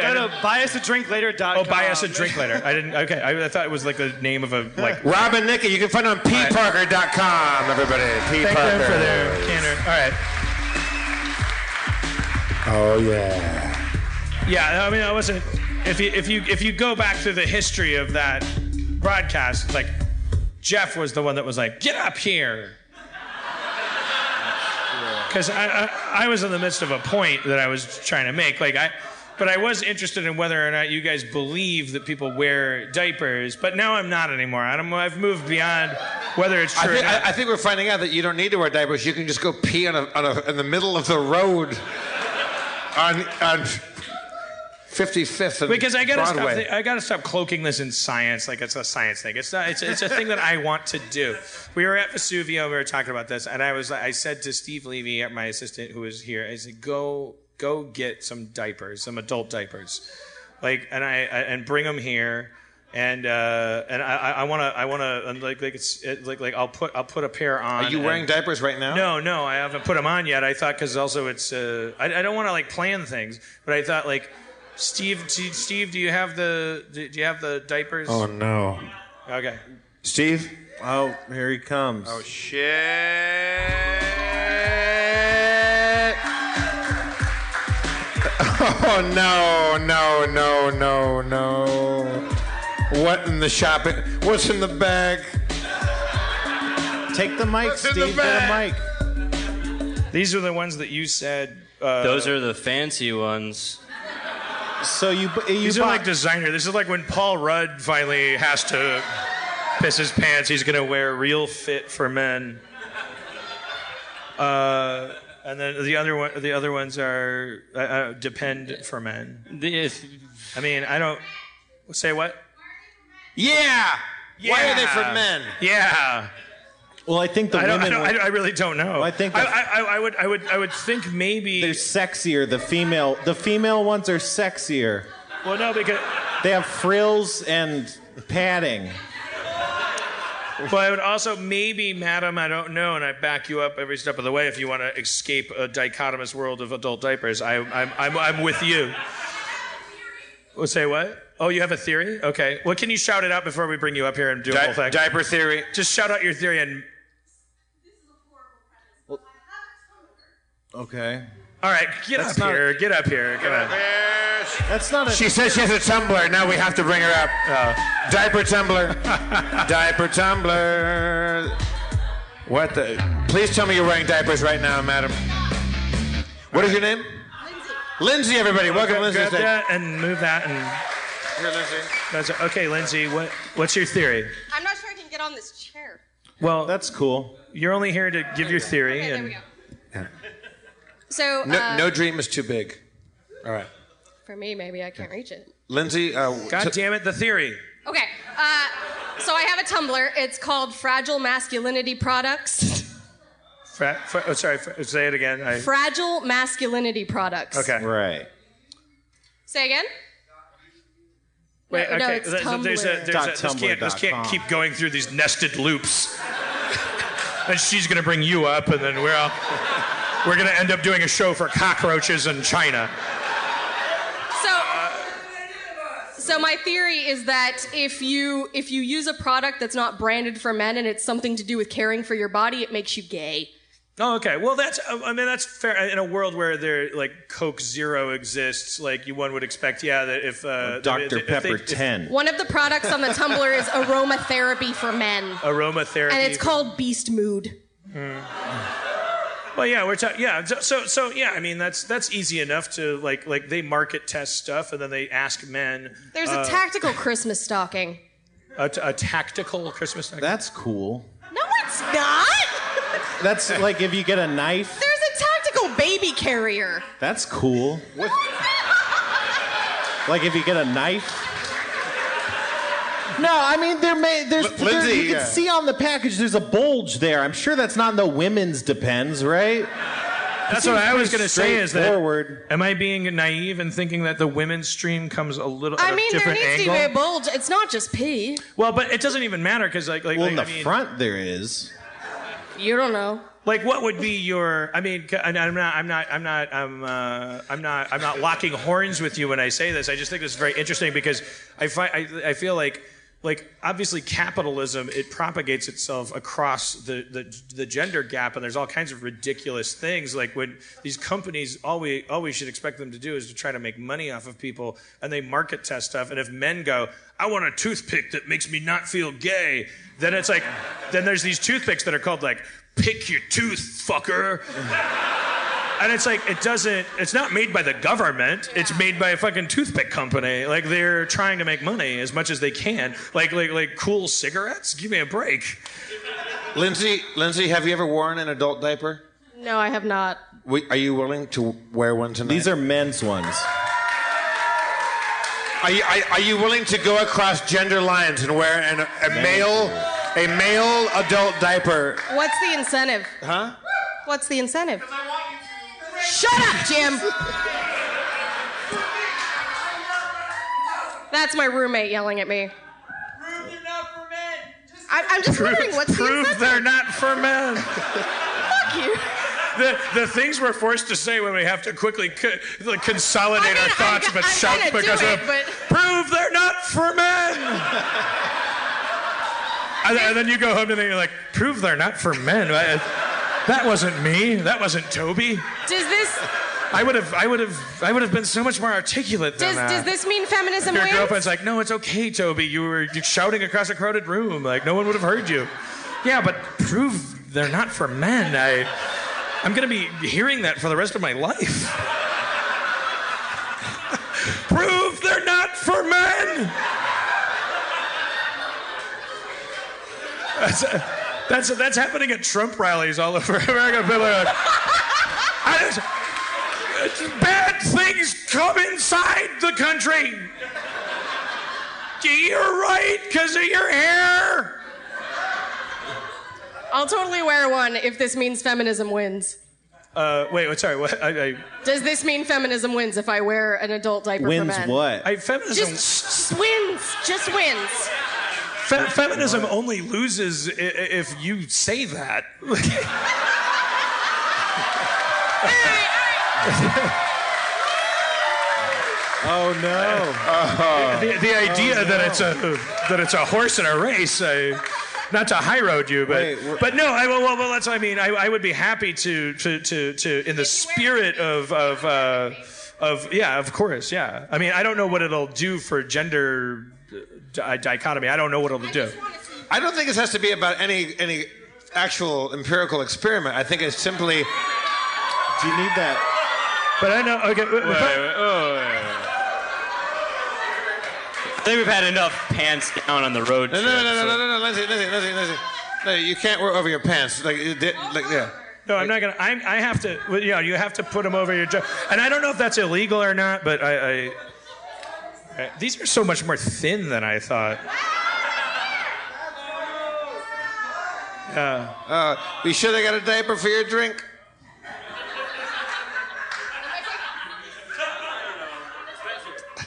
I Go didn't- to buyusadrinklater.com. oh, buy us a drink later. I didn't. Okay, I, I thought it was like the name of a like. Rob and Nikki, you can find them on pparker.com, everybody. P. Thank Parker. them for their candor. All right. Oh, yeah. Yeah, I mean, I wasn't. If you if you if you go back to the history of that broadcast, it's like Jeff was the one that was like, "Get up here," because I, I I was in the midst of a point that I was trying to make. Like I, but I was interested in whether or not you guys believe that people wear diapers. But now I'm not anymore. I'm, I've moved beyond whether it's I true. or think, not. I, I think we're finding out that you don't need to wear diapers. You can just go pee on a, on a, in the middle of the road on, on 55th and Because I gotta stop. Broadway. thi- I gotta stop cloaking this in science, like it's a science thing. It's not. It's, it's a thing that I want to do. We were at Vesuvio. We were talking about this, and I was. I said to Steve Levy, my assistant, who was here, I said, "Go, go get some diapers, some adult diapers, like, and I, I and bring them here." And uh, and I want to I want to like like it's it, like like I'll put I'll put a pair on. Are you wearing and- diapers right now? no, no, I haven't put them on yet. I thought because also it's uh, I, I don't want to like plan things, but I thought like Steve, do- Steve, do you have the do do you have the diapers? Oh no. Okay. Steve? Oh, here he comes. Oh, shit. Oh, no, no, no, no, no. What in the shopping? What's in the bag? Take the mic, What's in the Steve. Get a mic. These are the ones that you said. Uh, Those are the fancy ones. So you bu- you These are bought, like designer. This is like when Paul Rudd finally has to piss his pants. He's gonna wear real fit for men. Uh, and then the other one, the other ones are uh, uh, depend for men. This- I mean, I don't say what. Yeah. Why are they for men? Yeah. Well, I think the I don't, I, women don't, I, don't- I really don't know. I think I, I, I, I would I would I would think maybe. they're sexier. The female the female ones are sexier. well, no, because They have frills and padding. But I would also maybe, madam, I don't know, and I back you up every step of the way if you want to escape a dichotomous world of adult diapers. I, I'm, I'm, I'm with you. Well, say what? Oh, you have a theory? Okay. Well, can you shout it out before we bring you up here and do a whole thing? diaper theory. Just shout out your theory and. Okay. All right, get That's up not- here. Get up here. Come on. That's not a. She says she has a Tumblr. Now we have to bring her up. Oh. Diaper Tumblr. diaper Tumblr. What the? Please tell me you're wearing diapers right now, madam. What is your name? Lindsay. Lindsay, everybody. Welcome, Lindsay. Grab that and move that and. Here, Lindsay. That's, okay, Lindsay. What what's your theory? I'm not sure I can get on this chair. Well, That's cool. you're only here to give your theory, Okay, there and we go. So, No, uh, no dream is too big. All right. for me, maybe I can't reach it. Lindsay, uh, God t- damn it, the theory. Okay, uh, so I have a Tumblr. It's called Fragile Masculinity Products. Fra- fra- oh, sorry, fra- say it again. I, Fragile Masculinity Products. okay. Right. Say again? Wait, No, no, okay. it's Th- th- there's a, Tumblr. there's Dot a, this, can't, this can't keep going through these nested loops. and she's going to bring you up, and then we're all, we're going to end up doing a show for cockroaches in China. So, so my theory is that if you if you use a product that's not branded for men and it's something to do with caring for your body, it makes you gay. Oh, okay. Well, that's uh, I mean that's fair. In a world where there like Coke Zero exists, like you one would expect, yeah, that if uh, Dr. if they- Pepper if- 10. One of the products on the Tumblr is aromatherapy for men, aromatherapy, and it's called Beast Mood. Well, yeah, we're talking. Yeah, so- so so yeah. I mean, that's that's easy enough to like like they market test stuff and then they ask men. There's uh, a tactical Christmas stocking. a, a tactical Christmas. Stocking. That's cool. No, it's not. That's like if you get a knife. There's a tactical baby carrier. That's cool. Like if you get a knife. No, I mean there may there's L- there- Lindsay, you can yeah. see on the package there's a bulge there. I'm sure that's not in the women's depends, right? That's what I was going to say. Is that straightforward. am I being naive and thinking that the women's stream comes a little? I at mean, a there needs angle? to be a bulge. It's not just pee. Well, but it doesn't even matter because like like, Well, like in the I mean, front there is. You don't know. like what would be your? I mean, I'm not I'm not I'm not I'm uh, I'm not I'm not locking horns with you when I say this. I just think this is very interesting because I find I, I feel like. Like obviously, capitalism it propagates itself across the, the the gender gap, and there's all kinds of ridiculous things. Like when these companies, all we all we should expect them to do is to try to make money off of people, and they market test stuff. And if men go, "I want a toothpick that makes me not feel gay," then it's like, then there's these toothpicks that are called like "pick your tooth, fucker." And it's like it doesn't. It's not made by the government. It's made by a fucking toothpick company. Like they're trying to make money as much as they can. Like like like cool cigarettes. Give me a break. Lindsay, Lindsay, have you ever worn an adult diaper? No, I have not. We, are you willing to wear one tonight? These are men's ones. Are you, are, are you willing to go across gender lines and wear an, a male, a male adult diaper? What's the incentive? Huh? What's the incentive? Shut up, Jim. That's my roommate yelling at me. I, I'm just wondering what's the Prove incentive? they're not for men. Fuck you. The, the things we're forced to say when we have to quickly co- like, consolidate I mean, our thoughts I'm, but I'm shout because do of but prove they're not for men. and, then- and then you go home and then you're like, prove they're not for men. That wasn't me. That wasn't Toby. does this I would have, I would have, I would have been so much more articulate than does, that. does this mean feminism Your wins? girlfriend's like, no, it's okay, Toby. You were shouting across a crowded room. Like, no one would have heard you. Yeah, but prove they're not for men. I, I'm going to be hearing that for the rest of my life. prove they're not for men. That's, that's, that's happening at Trump rallies all over America. People are like, I just, bad things come inside the country. You're right because of your hair. I'll totally wear one if this means feminism wins. Uh, wait, wait, sorry. What? I, I, Does this mean feminism wins if I wear an adult diaper for Wins men? what? I feminism. Just, just wins. Just wins. Fe- feminism only loses i- i- if you say that. Oh no. the, the idea that it's a that it's a horse in a race. I, not to high road you, but Wait, we're- but no. I well, well, well, that's what I mean. I, I would be happy to to to, to in the spirit of of uh, of yeah, of course, yeah. I mean, I don't know what it'll do for gender di- uh, dichotomy. I don't know what it'll do. I don't think this has to be about any any actual empirical experiment. I think it's simply Do you need that? But I know. Okay. Oh, wait, wait, I think we've had enough pants down on the road. no, no, trip, no, no, so- no, no, no, Lindsay, Lindsay, Lindsay, Lindsay. No, you can't wear over your pants. Like, you did- like yeah. No, I'm not gonna. I, I have to. well, You know, you have to put them over your jaw. And I don't know if that's illegal or not, but I. I I- these are so much more thin than I thought. Yeah. Uh, you sure they got a diaper for your drink?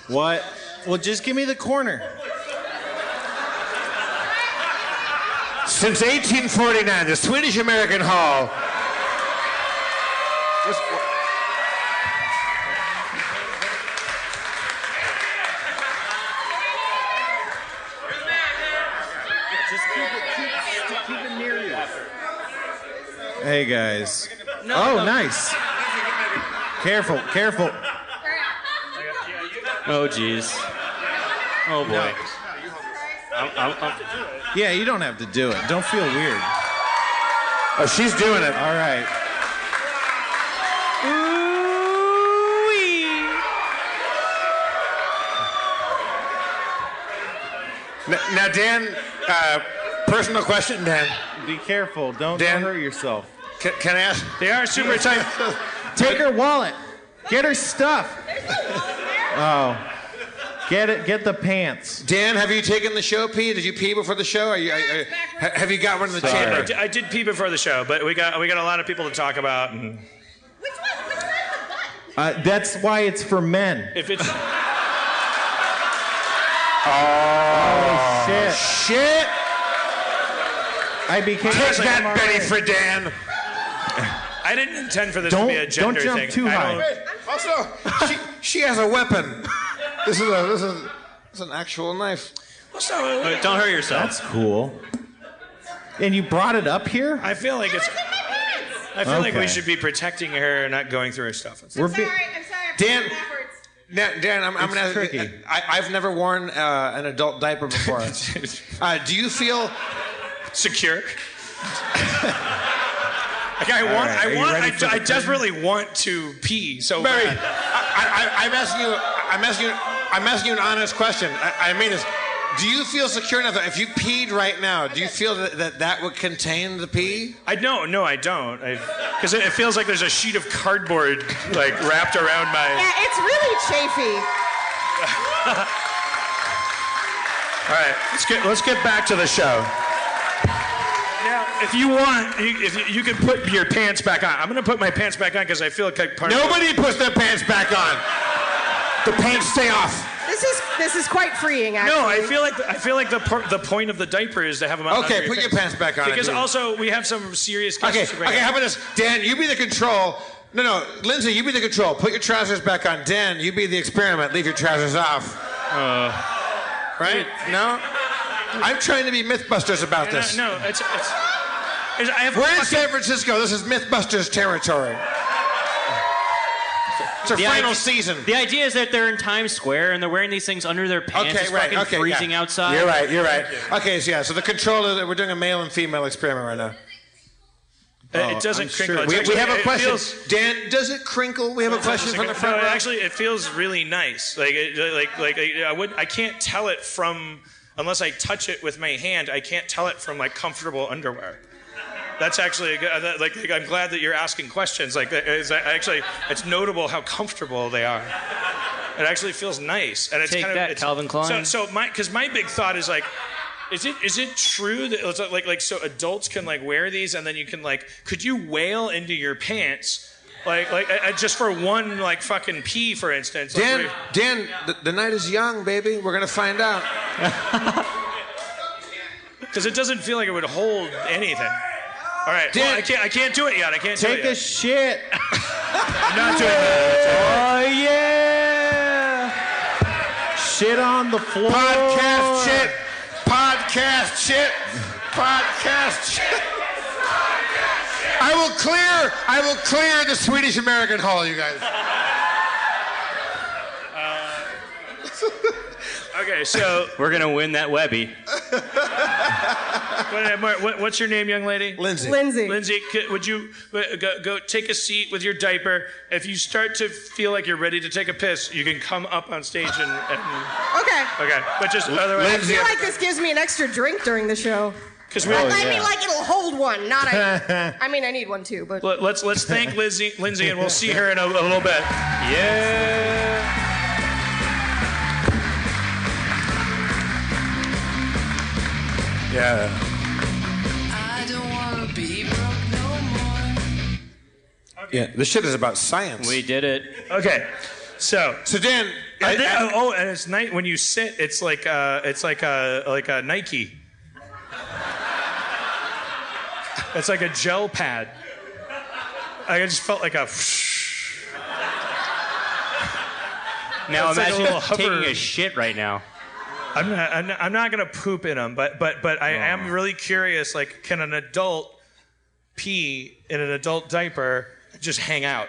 What? Well, just give me the corner. Since 1849, the Swedish American Hall. Hey guys. oh, nice. Careful, careful. Oh, jeez. Oh boy. I'm, I'm, I'm, Yeah, you don't have to do it. Don't feel weird. Oh, she's doing it. All right. N- Now, Dan, uh, personal question, Dan. Be careful. Don't, Dan? hurt yourself. Can, can I ask? They are super tight. Take her wallet. Get her stuff. Oh. Get it. Get the pants. Dan, have you taken the show pee? Did you pee before the show? Are you, are, are- have you got one in the Sorry. I chamber? did, I did pee before the show, but we got we got a lot of people to talk about. And Which one? Which one's the butt? Uh, that's why it's for men. if it's Oh, shit. Shit! I became. Take I'm that, all Betty right. Friedan. I didn't intend for this Don't- to be a gender don't jump thing. too I high. don't- Also, she, she has a weapon. This is a this is, this is an actual knife. Also, but don't hurt yourself. That's cool. And you brought it up here? I feel like it's. I feel like we should be protecting her and not going through her stuff. We're be- I'm sorry. Dan, Dan, Dan I'm, I'm It's gonna ask tricky. I, I've never worn uh, an adult diaper before. uh, do you feel? Secure. like I want, right, I want, ready I, I desperately want to pee so uh, Barry, bad. I, I, I'm asking you. I'm asking you. I'm asking you an honest question. I, I mean this. Do you feel secure enough that if you peed right now, do you feel that that, that would contain the pee? I no, no, I don't. Because it, it feels like there's a sheet of cardboard like wrapped around my. Yeah, it's really chafy. All right, let's get let's get back to the show. Now, if you want, you, if you, you can put your pants back on. I'm gonna put my pants back on because I feel like part of it- Nobody puts their pants back on. The pants stay off. This is this is quite freeing, actually. No, I feel like I feel like the par- the point of the diaper is to have them on. Okay, under put your pants back on. Because also we have some serious. Okay, questions to bring okay. up. How about this, Dan? You be the control. No, no, Lindsay, you be the control. Put your trousers back on. Dan, you be the experiment. Leave your trousers off. Uh. right? No. I'm trying to be MythBusters about this. No, no, it's, it's, it's I have We're in fucking- San Francisco. This is MythBusters territory. It's our The final idea- season. The idea is that they're in Times Square and they're wearing these things under their pants. Okay, it's right. fucking Okay, freezing yeah. outside. You're right. You're right. Okay, so yeah. So the control is we're doing a male and female experiment right now. Uh, Oh, it doesn't I'm crinkle. sure. It's We, we have a question. feels- Dan, does it crinkle? We have a question from the front no, row. actually, it feels really nice. Like, it, like, like I would. I can't tell it from unless I touch it with my hand. I can't tell it from like comfortable underwear. That's actually a good, like, like. I'm glad that you're asking questions. Like, it's actually, it's notable how comfortable they are. It actually feels nice, and it's Take kind that, of it's, Calvin Klein. So, so my because my big thought is like. Is it is it true that like like so adults can like wear these and then you can like could you wail into your pants like like uh, just for one like fucking pee for instance like, Dan, where- Dan, the, the night is young, baby. We're gonna find out. Because it doesn't feel like it would hold anything. All right, well, I can't. I can't do it yet. I can't do Take it a shit. I'm not doing that. Oh yeah. Shit on the floor. Podcast shit. Podcast shit. Podcast shit. I will clear. I will clear the Swedish American Hall, you guys. Okay, so We're gonna win that Webby. what, what- what's your name, young lady? Lindsay. Lindsay. Lindsay, c- would you uh, go, go take a seat with your diaper? If you start to feel like you're ready to take a piss, you can come up on stage and. and Okay. okay, but just otherwise. I otherwise. feel like this gives me an extra drink during the show. Because we. I mean, like it'll hold one, not a. I mean, I need one too, but. Let, let's let's thank Lindsay, Lindsay, and we'll see her in a, a little bit. Yeah. Yeah. I don't wanna be broke no more. Yeah. This shit is about science. We did it. Okay, so So Dan, I, I- I- oh, and it's night when you sit. It's like uh, it's like a like a Nike. It's like a gel pad. I just felt like a. Now It's like a imagine taking a shit right now. I'm not, I'm not, I'm not gonna poop in them, but but but I oh. am really curious. Like, can an adult pee in an adult diaper just hang out?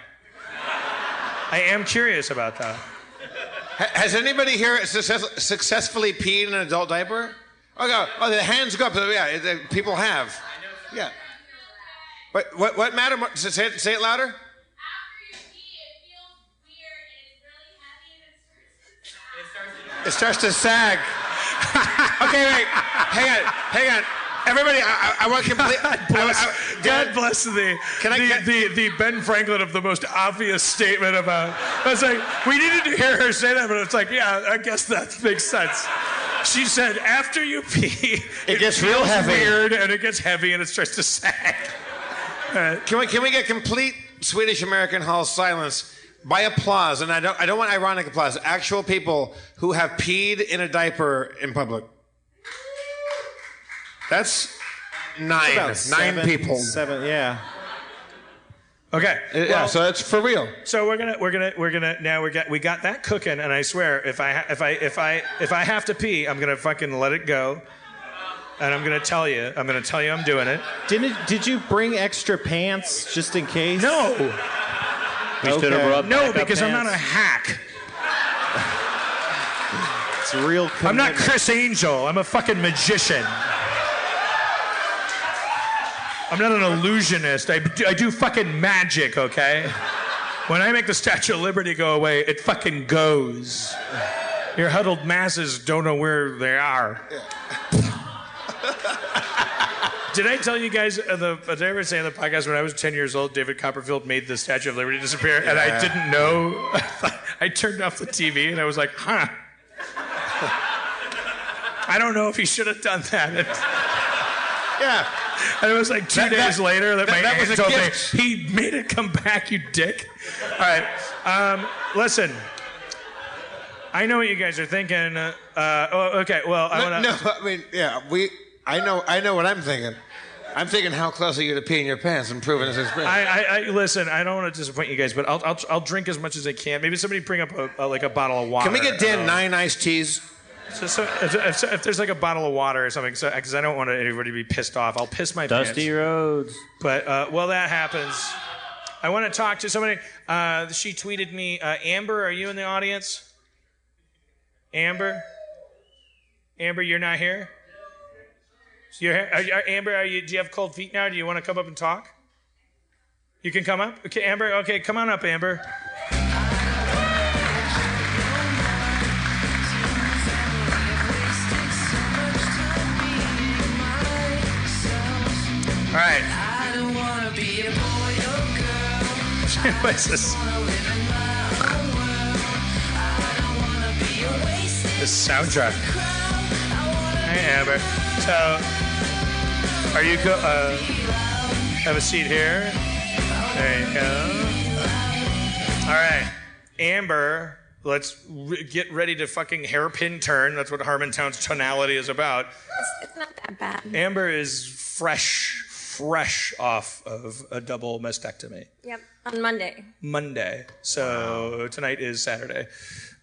I am curious about that. Has anybody here success- successfully peed in an adult diaper? Oh, go. oh the hands go up. Yeah, it- it- people have. Yeah. What, what, what matter? Say it, say it louder. After you pee it feels weird and it really heavy and it starts to it starts to sag. okay, wait. Hang on. Hang on. Everybody, I, I, I want complete. God bless, God bless the, Can I the, get- the, the Ben Franklin of the most obvious statement about. I was like, we needed to hear her say that, but it's like, yeah, I guess that makes sense. She said, after you pee, it, gets real heavy. weird and it gets heavy and it starts to sag. Uh, can we, can we get complete Swedish American Hall silence by applause? And I don't, I don't want ironic applause. Actual people who have peed in a diaper in public. That's nine. About nine seven- people. Seven. Yeah. Okay. Uh, yeah, well, so it's for real. So we're gonna we're gonna we're gonna now we got we got that cooking, and I swear if I if I if I if I have to pee, I'm gonna fucking let it go, and I'm gonna tell you I'm gonna tell you I'm doing it. Didn't did you bring extra pants just in case? No, We should have Okay. brought no, backup because I'm not a hack. It's real. I'm not. Criss Angel. I'm a fucking magician. I'm not an illusionist. I do, I do fucking magic, okay? When I make the Statue of Liberty go away, it fucking goes. Your huddled masses don't know where they are. Did I tell you guys, uh, the, did I ever say on the podcast when I was 10 years old, David Copperfield made the Statue of Liberty disappear, and I didn't know? I turned off the TV and I was like, huh. I don't know if he should have done that. Yeah. And it was like two That- that- days later that, that- my that was aunt a told gift. me he made it come back, you dick. All right, um, listen. I know what you guys are thinking. Uh, oh, okay, well, I No, want to. no, I mean, yeah, we. I know. I know what I'm thinking. I'm thinking, how close are you to peeing your pants and proving this experience? I, I, I listen. I don't want to disappoint you guys, but I'll, I'll, I'll drink as much as I can. Maybe somebody bring up a, a, like a bottle of water. Can we get Dan Uh, nine iced teas? So, so if, if, if there's like a bottle of water or something, because I don't want anybody to be pissed off, I'll piss my pants. Dusty pants. roads. But uh, well, that happens. I want to talk to somebody. Uh, she tweeted me, uh, Amber, are you in the audience? Amber, Amber, you're not here. You're here. Are, you- Amber, are you? Do you have cold feet now? Do you want to come up and talk? You can come up. Okay, Amber. Okay, come on up, Amber. All right. I don't wanna be a boy or girl. What's this? The soundtrack. Hey, Amber. So, are you go? Uh, have a seat here. There you go. All right, Amber. Let's re- get ready to fucking hairpin turn. That's what Harmontown's tonality is about. It's not that bad. Amber is fresh, fresh off of a double mastectomy. Yep, on Monday. Monday. So tonight is Saturday.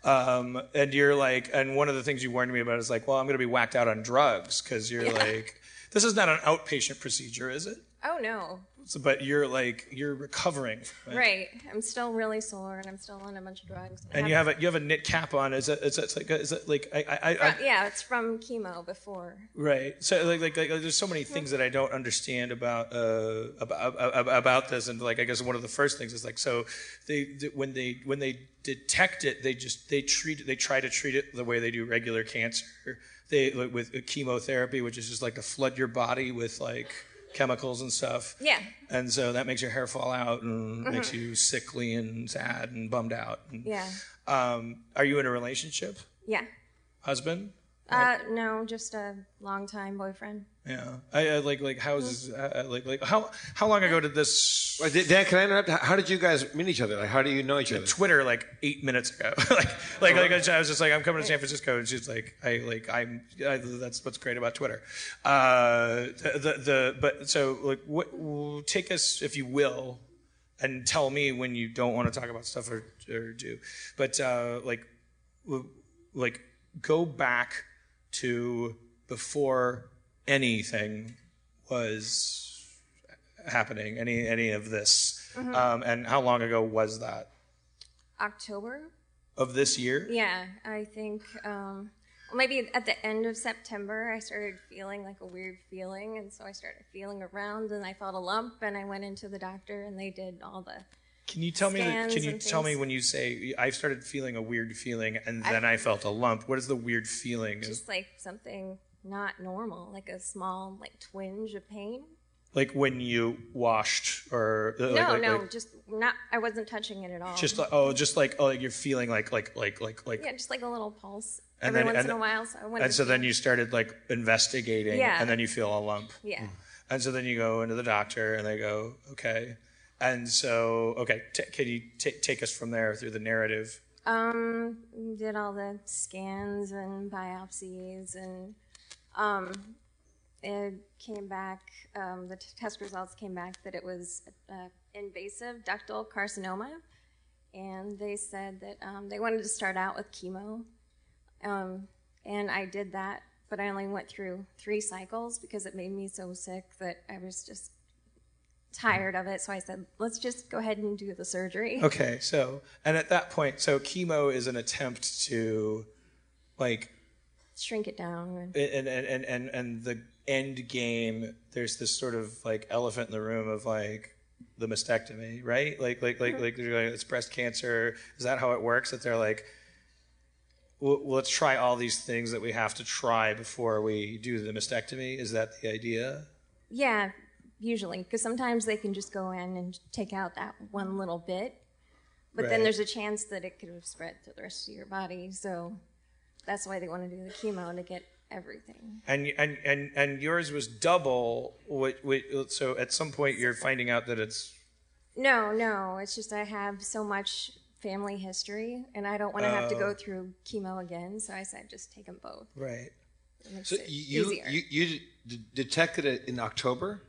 Um, and you're like, and one of the things you warned me about is like, well, I'm going to be whacked out on drugs because you're like, this is not an outpatient procedure, is it? Oh no. So, but you're like, you're recovering from it. Right. I'm still really sore and I'm still on a bunch of drugs. And you have a you have a knit cap on. Is it? Is it like? Is it like? I, I, I, Fro- yeah, it's from chemo before. Right. So like, like, like there's so many things that I don't understand about uh about about, about this, and like I guess one of the first things is like so they when they when they detect it, they just they treat it, they try to treat it the way they do regular cancer. They like, with chemotherapy, which is just like to flood your body with like chemicals and stuff. Yeah. And so that makes your hair fall out and makes Mhm. you sickly and sad and bummed out. And, Yeah. Um, are you in a relationship? Yeah. Husband? Uh, no, just a longtime boyfriend. Yeah, I, I like like how's uh, like like how how long ago did this? Wait, Dan, can I interrupt? How did you guys meet each other? Like, how do you know each other? Twitter like eight minutes ago. like like like I was just like I'm coming to San Francisco, and she's like I like I'm I, that's what's great about Twitter. Uh, the, the the but so like what take us if you will, and tell me when you don't want to talk about stuff or or do, but uh, like like go back to before anything was happening any any of this Mhm. um, and how long ago was that October? of this year Yeah, I think um, maybe at the end of September, I started feeling like a weird feeling, and so I started feeling around, and I felt a lump, and I went into the doctor, and they did all the. Can you tell me the, can you tell me when you say i started feeling a weird feeling and then i, felt a lump what is the weird feeling Just like something not normal, like a small like twinge of pain. like when you washed or uh, no, like, like, no, like- just not. I wasn't touching it at all. just like oh just like oh like you're feeling like like like like like yeah, just like a little pulse And every then- once and in a while. So I went and so then you started like investigating Yeah. and then you feel a lump Yeah. And so then you go into the doctor, and they go, okay. And so, okay, t- can you t- take us from there through the narrative? Um, did all the scans and biopsies, and um, it came back. Um, the t- test results came back that it was uh, invasive ductal carcinoma, and they said that um, they wanted to start out with chemo, um, and I did that, but I only went through three cycles because it made me so sick that I was just tired of it. So I said, let's just go ahead and do the surgery. Okay, so, and at that point, so chemo is an attempt to, like, Shrink it down. And, and, and, and, and, the end game, there's this sort of like elephant in the room of like, the mastectomy, right? Like, like, like, mm-hmm. like, they're like, it's breast cancer. Is that how it works? That they're like, well, let's try all these things that we have to try before we do the mastectomy. Is that the idea? Yeah, usually, because sometimes they can just go in and take out that one little bit, but then there's a chance that it could have spread to the rest of your body. So that's why they want to do the chemo to get everything. And and and and yours was double. What, what, so at some point you're finding out that it's No, no, it's just I have so much family history, and I don't want to have to Oh. go through chemo again. So I said just take them both. right. So you you, you detected it in October,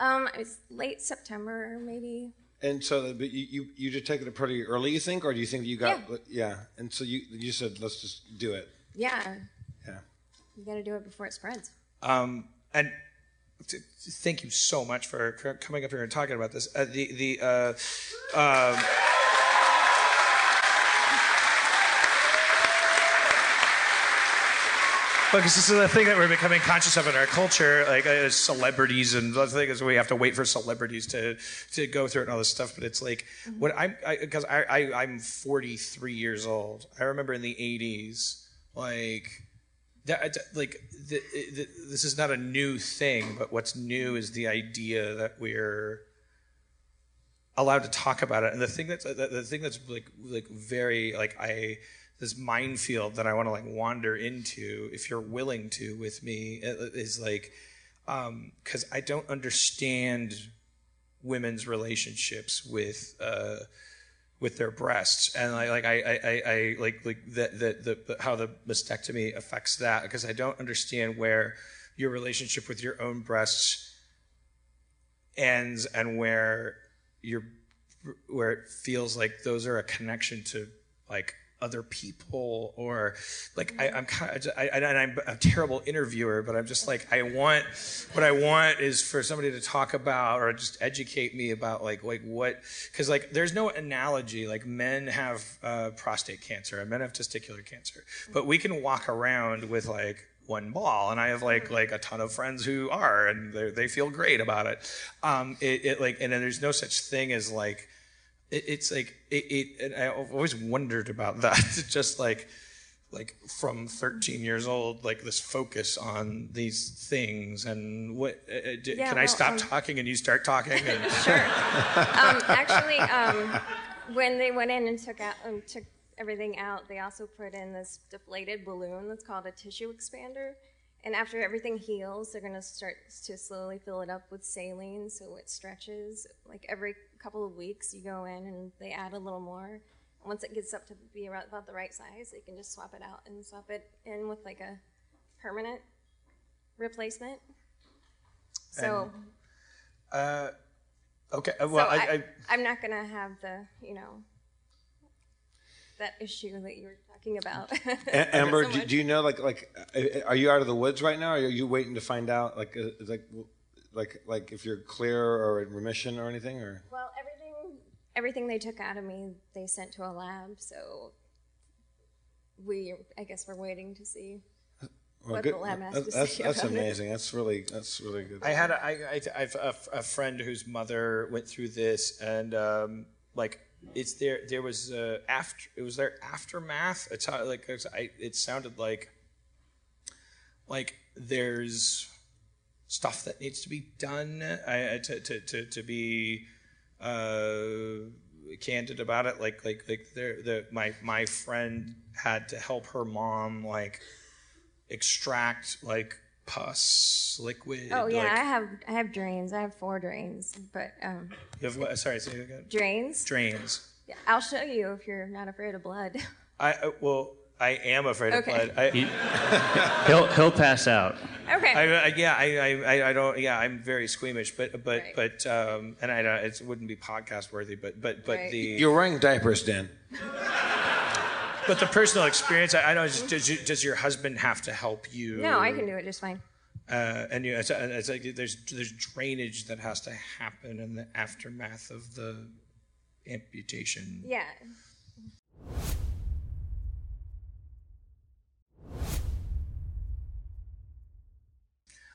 um, it was late September, maybe. and so the, but you, you you take it pretty early. You think, or do you think you got yeah? yeah. And so you you said let's just do it. Yeah. Yeah. You got to do it before it spreads. Um, and t- t- thank you so much for c- coming up here and talking about this. Uh, the the uh, um, Because this is the thing that we're becoming conscious of in our culture, like uh, celebrities, and the thing is we have to wait for celebrities to to go through it and all this stuff. But it's like when I'm because I, I, I'm 43 years old. I remember in the 80s, like that, like the, the, this is not a new thing, but what's new is the idea that we're allowed to talk about it. And the thing that's the, the thing that's like like very like I this minefield that I want to like wander into, if you're willing to with me, is like because I don't understand women's relationships with. Uh, with their breasts and I like I I, I, like like that that the how the mastectomy affects that because I don't understand where your relationship with your own breasts ends and where your where it feels like those are a connection to like other people or like I, I'm kind of I, and I'm a terrible interviewer, but I'm just like I want what I want is for somebody to talk about or just educate me about like like what because like there's no analogy like men have uh, prostate cancer and men have testicular cancer, but we can walk around with like one ball and i have like like a ton of friends who are and they they feel great about it. Um it, it like and then there's no such thing as like it, it's like it, it and i've always wondered about that just like like from 13 years old like this focus on these things and what uh, uh, d- Yeah, can i stop um, talking and you start talking and um, actually, um, when they went in and took out um, took everything out, they also put in this deflated balloon that's called a tissue expander. And after everything heals, they're going to start to slowly fill it up with saline so it stretches. Like every couple of weeks, you go in and they add a little more. Once it gets up to be about, about the right size, they can just swap it out and swap it in with like a permanent replacement. So, uh okay uh, well so I, I, I I, am not going to have the, you know, that issue that you were talking about. A- Amber, So do, do you know like like uh, are you out of the woods right now? Or are you waiting to find out like uh, like like like if you're clear or in remission or anything or? Well, everything everything they took out of me, they sent to a lab. So we, I guess, we're waiting to see Well, what good. the lab has That's to that's, say that's about it. amazing. That's really that's really good. I had a, I, I, I've a, a friend whose mother went through this, and um, like it's there. There was uh, after it was their aftermath. It's how, like it's- I, it sounded like like there's stuff that needs to be done I, I- to, to, to, to be uh, candid about it. Like like like there the my my friend had to help her mom like extract like pus liquid. Oh yeah, like, I have I have drains. I have four drains, but um, You have what? Sorry, say again. drains. Drains. Yeah, I'll show you if you're not afraid of blood. I uh, well, I am afraid Okay. of blood. I, He'll he'll pass out. Okay. I, I, yeah, I, I, I- I don't. Yeah, I'm very squeamish, but but but um, and I don't. It wouldn't be podcast worthy, but but but Right. the You're wearing diapers, Dan. but the personal experience. I, I know. Just, does, you, does your husband have to help you? no, I can do it just fine. Uh, and you, it's, it's like there's there's drainage that has to happen in the aftermath of the amputation. Yeah.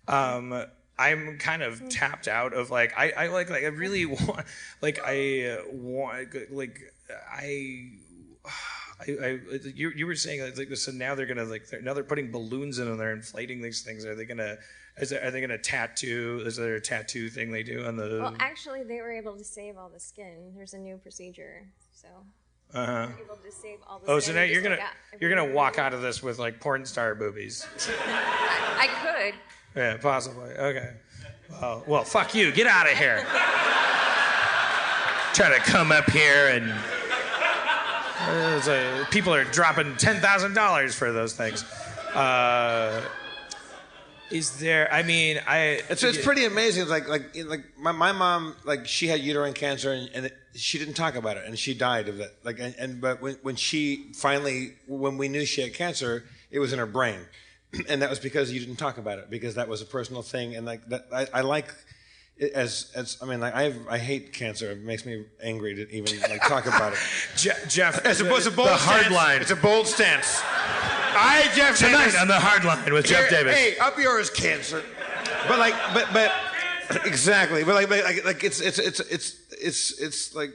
Um i'm kind of tapped out of like i i like like i really want like i want like i I, I, you, you were saying like, so now they're gonna like they're, now they're putting balloons in and they're inflating these things. Are they gonna is there, are they gonna tattoo? Is there a tattoo thing they do on the? Well, actually, they were able to save all the skin. There's a new procedure, so uh huh. able to save all the Oh, so now you're gonna like you're gonna walk out of this with like porn star boobies. I could. Yeah, possibly. Okay. Well, well, fuck you. Get out of here. Try to come up here and uh, a- people are dropping ten thousand dollars for those things. Uh, is there? I mean, I. It's, it's pretty amazing. Like like like my, my mom like she had uterine cancer and, and it, she didn't talk about it and she died of it. Like and, and but when when she finally when we knew she had cancer, it was in her brain, and that was because you didn't talk about it because that was a personal thing and like that I, I like. it As as I mean, like I I hate cancer. It makes me angry to even like talk about it. Je- Jeff. It's a, it's a bold the hard stance. line. It's a bold stance. I, Jeff Tonight Davis. on the hard line with Jeff Here- Davis. Hey, up yours, cancer. But like, but but exactly. But like, but like, like it's it's it's it's it's it's like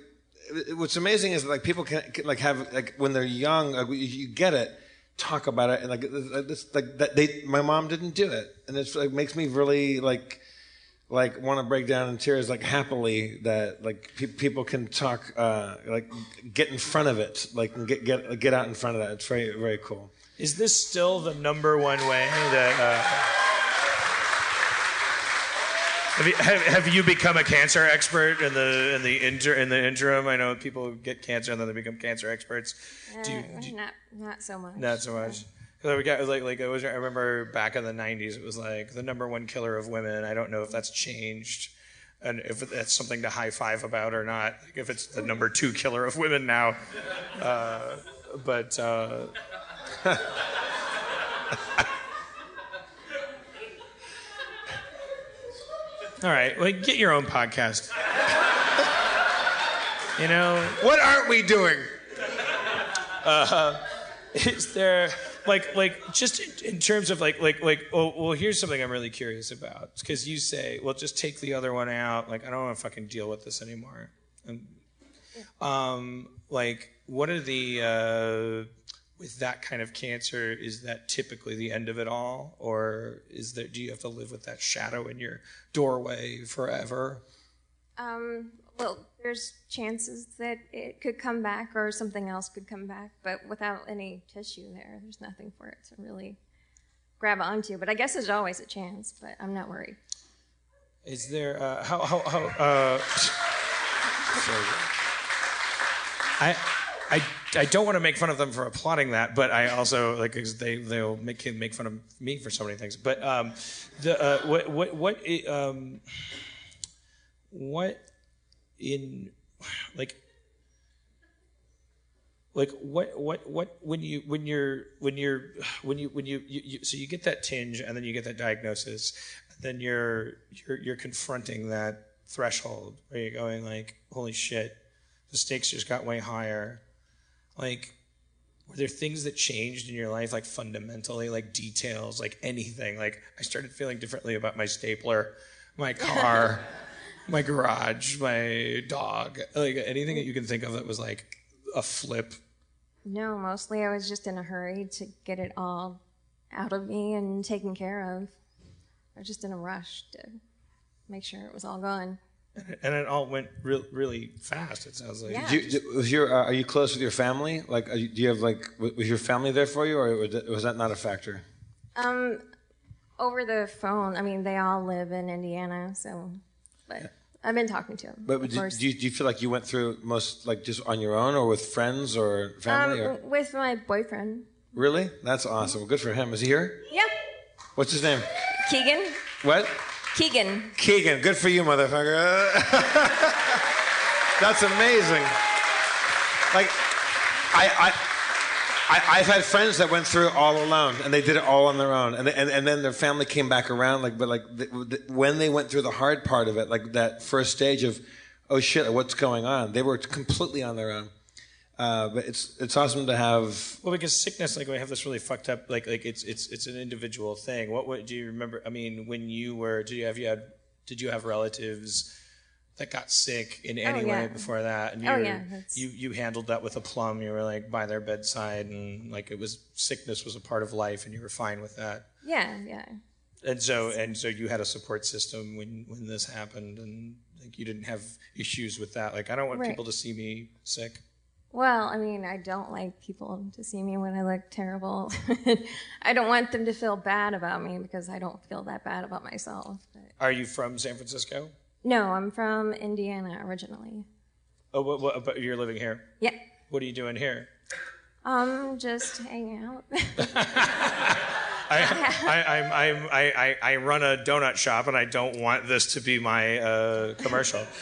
what's amazing is that, like people can, can like have like when they're young, like, you- you get it, talk about it, and like this like that they my mom didn't do it, and it's like makes me really like like want to break down in tears like happily that like pe- people can talk uh like get in front of it like get get get out in front of that it's very very cool Is this still the number one way that? Uh, have, you, have, have you become a cancer expert in the in the inter, in the interim? I know people get cancer and then they become cancer experts. Do you, Uh, do you- not not so much. not so much. 'Cause we got like like it was. I remember back in the '90s, it was like the number one killer of women. I don't know if that's changed, and if that's something to high five about or not. Like if it's the number two killer of women now, uh, but. Uh, All right, well, get your own podcast. You know, what aren't we doing? Uh, is there like like just in, in terms of like like like oh well here's something I'm really curious about because you say well just take the other one out like I don't want to fucking deal with this anymore and um like what are the uh with that kind of cancer is that typically the end of it all or is there do you have to live with that shadow in your doorway forever Um, well, there's chances that it could come back or something else could come back, but without any tissue there, there's nothing for it to really grab onto. But I guess there's always a chance, but I'm not worried. Is there uh, how how how? Uh, sorry. I. I, don't want to make fun of them for applauding that, but I also like 'cause they they'll make make fun of me for so many things. But um, the uh, what what what um, what in like like what what what when you when you're when you're when you when you, you, you so you get that tinge and then you get that diagnosis then you're you're you're confronting that threshold where you're going like holy shit the stakes just got way higher like were there things that changed in your life like fundamentally like details like anything like i started feeling differently about my stapler my car my garage my dog like anything that you can think of that was like a flip No, mostly I was just in a hurry to get it all out of me and taken care of. I was just in a rush to make sure it was all gone. and it all went real, really fast it sounds like Yeah. Did you, was your, uh, are you close with your family? Like, are you, do you have like, was your family there for you, or was that- not a factor? Um, over the phone. I mean, they all live in Indiana, so. But I've been talking to them. But of do, do, you, do you feel like you went through most like just on your own, or with friends or family? um, or? with my boyfriend. Really? That's awesome. Well, good for him. Is he here? Yeah, What's his name? Keegan. What? Keegan. Keegan. Good for you, motherfucker. That's amazing. Like, I, I, I, I've had friends that went through it all alone, and they did it all on their own, and and, and then their family came back around. Like, but like the, the, when they went through the hard part of it, like that first stage of, oh shit, what's going on? They were completely on their own. Uh, but it's it's awesome to have. well because sickness like we have this really fucked up like like it's it's it's an individual thing what what do you remember i mean when you were did you have you had did you have relatives that got sick in any Oh, yeah. way before that and you Oh, were- yeah, that's- you you handled that with aplomb you were like by their bedside and like it was sickness was a part of life and you were fine with that Yeah, yeah. and so and so you had a support system when when this happened and like you didn't have issues with that like i don't want Right. people to see me sick Well, I mean, I don't like people to see me when I look terrible. I don't want them to feel bad about me because I don't feel that bad about myself. But are you from san francisco no, I'm from Indiana originally. oh what, what but you're living here Yeah. what are you doing here Um, just hanging out. I, I, I'm, I'm, I, I, I run a donut shop, and I don't want this to be my uh, commercial.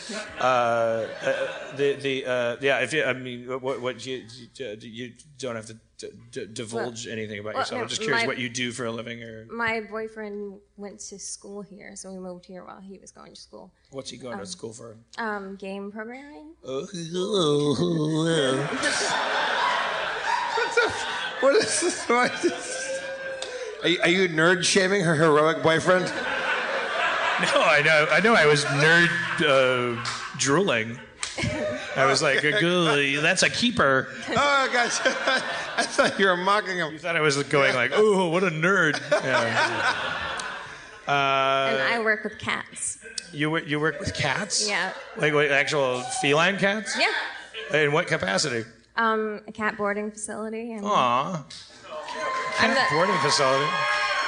Uh, uh, the, the, uh, yeah. If you, I mean, what, what you, you, don't have to d- d- divulge Well- anything about well, yourself. no, I'm just curious my- what you do for a living, or My boyfriend went to school here, so we moved here while he was going to school. what's he going to Um, school for? Um, game programming. Oh, What is this? What is this? Are you, are you nerd shaming her heroic boyfriend? No, I know. I know. I was nerd uh, drooling. I was like, "Good, that's a keeper. Oh gosh, I thought you were mocking him. You thought I was going like, "Oh, what a nerd." Yeah. Uh, and I work with cats. you work, you work with cats? Yeah. Like, like actual feline cats? Yeah. In what capacity? Um, a cat boarding facility. And Aw. I'm the, Boarding facility.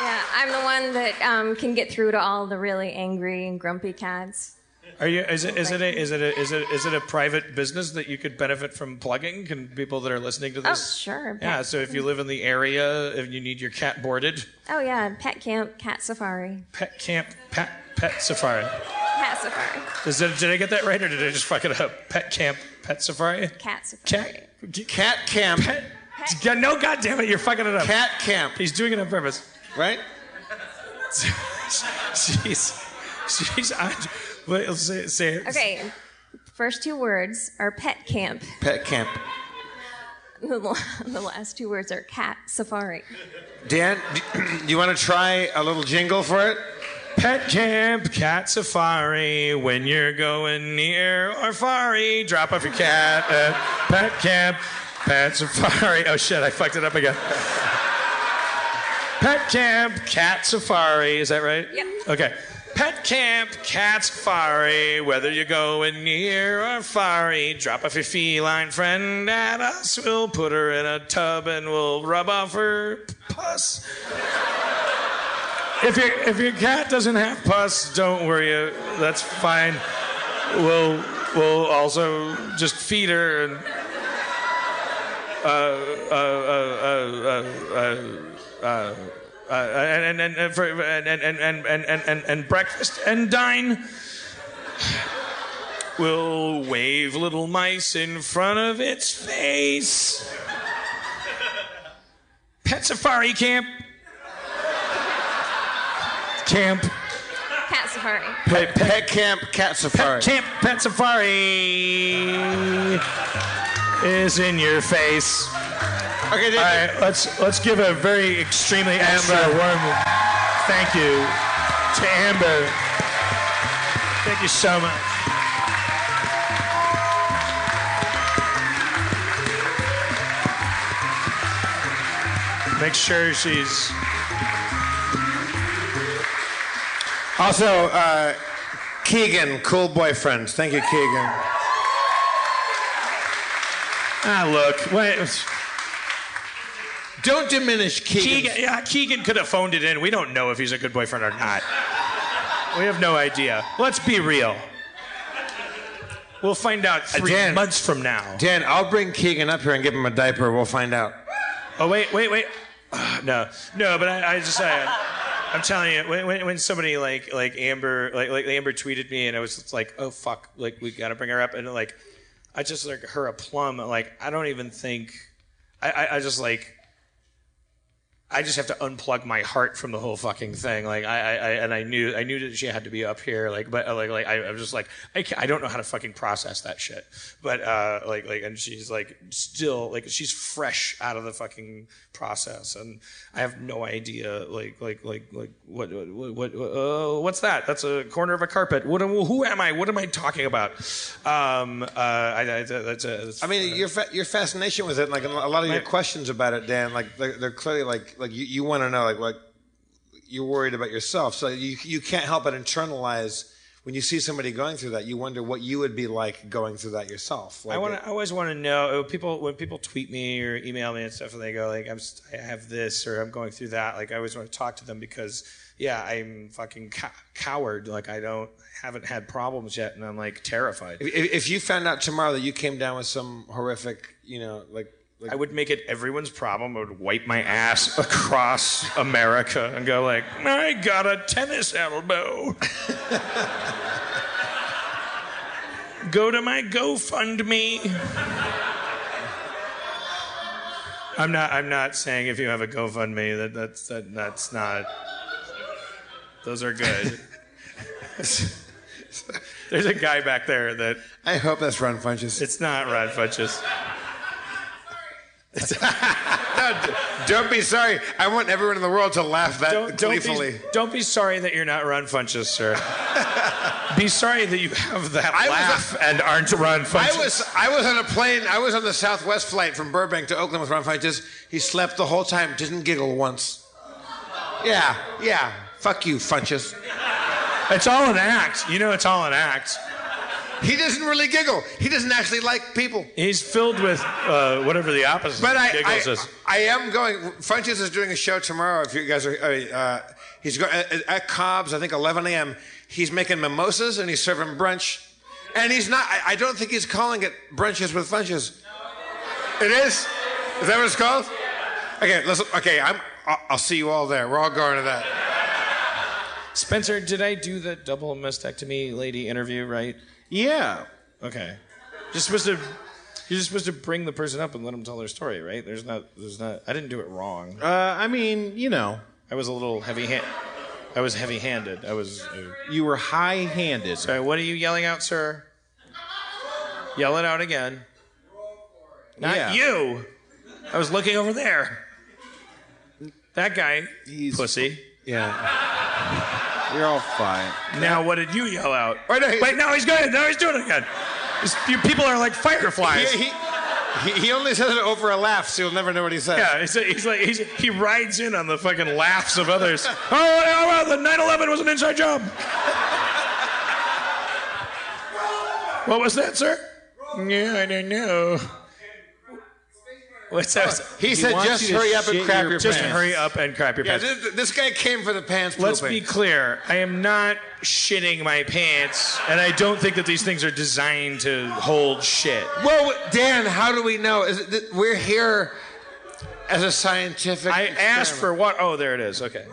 yeah, I'm the one that um, can get through to all the really angry and grumpy cats. Are you? Is it? Is it? A, is it? A, is it? Is it a private business that you could benefit from plugging? Can people that are listening to this? Oh, this? sure. Yeah. So if you live in the area, if you need your cat boarded, Oh yeah, pet camp, cat safari, pet camp, pet pet safari. cat safari, Is that, did I get that right, or did I just fuck it up? Pet camp, pet safari. cat safari. Cat, cat camp. Pet, Yeah, no, God damn it, you're fucking it up. Cat camp. He's doing it on purpose. Right? She's, she's. I, wait, say, say it. Okay, first two words are pet camp. Pet camp. The, the last two words are cat safari. Dan, do you want to try a little jingle for it? Pet camp, cat safari. When you're going near or fari, drop off your cat at pet camp, pet safari. Oh shit, I fucked it up again. Pet camp, cat safari. Is that right? Yep. Okay. Pet camp, cat safari. Whether you're going near or fari, drop off your feline friend at us. We'll put her in a tub and we'll rub off her pus. If your if your cat doesn't have pus, don't worry. uh, That's fine. We'll we'll also just feed her and uh uh uh uh uh. uh uh, and, and, and, for, and, and, and, and, and, and, and breakfast and dine. We'll wave little mice in front of its face. Pet safari camp. Camp. Cat safari. Pet, pet camp, cat safari. Pet camp, pet safari is in your face. Okay, All right, let's let's give a very extremely extra warm thank you to Amber. Thank you so much. Make sure she's Also, uh, Keegan, cool boyfriend. Thank you, Keegan. Ah look. Wait. Don't diminish Keegan. Keegan, yeah, Keegan could have phoned it in. We don't know if he's a good boyfriend or not. We have no idea. Let's be real. We'll find out three Dan. months from now. Dan, I'll bring Keegan up here and give him a diaper. We'll find out. Oh wait, wait, wait. Ah, no, no, but I, I just I, I'm telling you, when, when, when somebody like like Amber like like Amber tweeted me and I was like, oh fuck, like we gotta bring her up and like I just like her a plum. Like I don't even think I, I, I just like I just have to unplug my heart from the whole fucking thing. Like I, I, and I knew, I knew that she had to be up here. Like, but like, like I, I was just like, I, I don't know how to fucking process that shit. But uh, like, like, and she's like still like she's fresh out of the fucking process, and I have no idea. Like, like, like, like what, what, what, uh, what's that? That's a corner of a carpet. What? Who am I? What am I talking about? Um, uh, I, I, that's a, that's I mean, your fa- your fascination with it, like a lot of your questions about it, Dan, like they're, they're clearly like like you, you want to know, like what you're worried about yourself. So you you can't help but internalize when you see somebody going through that. You wonder what you would be like going through that yourself. Like I want to. I always want to know uh, people when people tweet me or email me and stuff, and they go like, "I'm I have this" or "I'm going through that." Like I always want to talk to them because yeah, I'm fucking cow- coward. Like I don't haven't had problems yet, and I'm like terrified. If, if you found out tomorrow that you came down with some horrific, you know, like, like I would make it everyone's problem. I would wipe my ass across America and go like, "I got a tennis elbow." go to my GoFundMe. I'm not. I'm not saying if you have a GoFundMe that that's that, that's not. Those are good. There's a guy back there that I hope that's Ron Funches. it's not Rod Funches. No, don't be sorry. I want everyone in the world to laugh that Don't, don't, gleefully. be, don't be sorry that you're not Ron Funches, sir. be sorry that you have that I laugh and aren't Ron Funches. I was I was on a plane. I was on the Southwest flight from Burbank to Oakland with Ron Funches. He slept the whole time, didn't giggle once. Yeah, yeah. Fuck you, Funches. It's all an act. You know, it's all an act. He doesn't really giggle. He doesn't actually like people. He's filled with uh, whatever the opposite But of I, giggles I, is. I am going. Funches is doing a show tomorrow. If you guys are, uh, uh, he's going at, at Cobb's. I think 11 a.m. He's making mimosas and he's serving brunch, and he's not. I, I don't think he's calling it brunches with Funches. It is. Is that what it's called? Okay, listen. Okay, I'm. I'll, I'll see you all there. We're all going to that. Spencer, did I do the double mastectomy lady interview right? Yeah. Okay. You're supposed to. You're just supposed to bring the person up and let them tell their story, right? There's not. There's not. I didn't do it wrong. Uh, I mean, you know, I was a little heavy hand. I was heavy-handed. I was. Uh, you were high-handed. sorry. What are you yelling out, sir? Yell it out again. Not Yeah. you. I was looking over there. That guy, He's, pussy. Yeah. You're all fine. Now, what did you yell out? Wait, no, he- Wait, now he's going. Now he's doing it again. You people are like fireflies. He, he, he, only says it over a laugh, so you'll never know what he said. Yeah, he's, he's like he's, he rides in on the fucking laughs of others. oh, oh, well, the 9/11 was an inside job. what was that, sir? Yeah, I don't know. What's that? He said, "Just hurry up and crap your your Just pants." hurry up and crap your Yeah, pants. this, this guy came for the pants Let's pooping. be clear. I am not shitting my pants, and I don't think that these things are designed to hold shit. Well, Dan, how do we know? Is it, we're here as a scientific. I asked for what? Oh, there it is. Okay.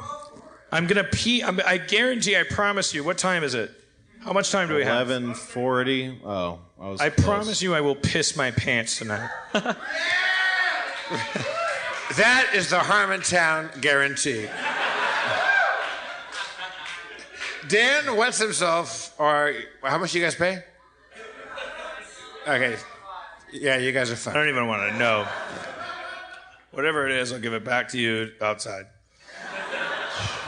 I'm gonna pee. I'm, I guarantee. I promise you. What time is it? How much time do we have? Eleven forty. Oh, I was. I close. promise you, I will piss my pants tonight. That is the Harmontown guarantee. Dan wets himself, or how much you guys pay? Okay. Yeah, you guys are fine. I don't even want to know. Whatever it is, I'll give it back to you outside.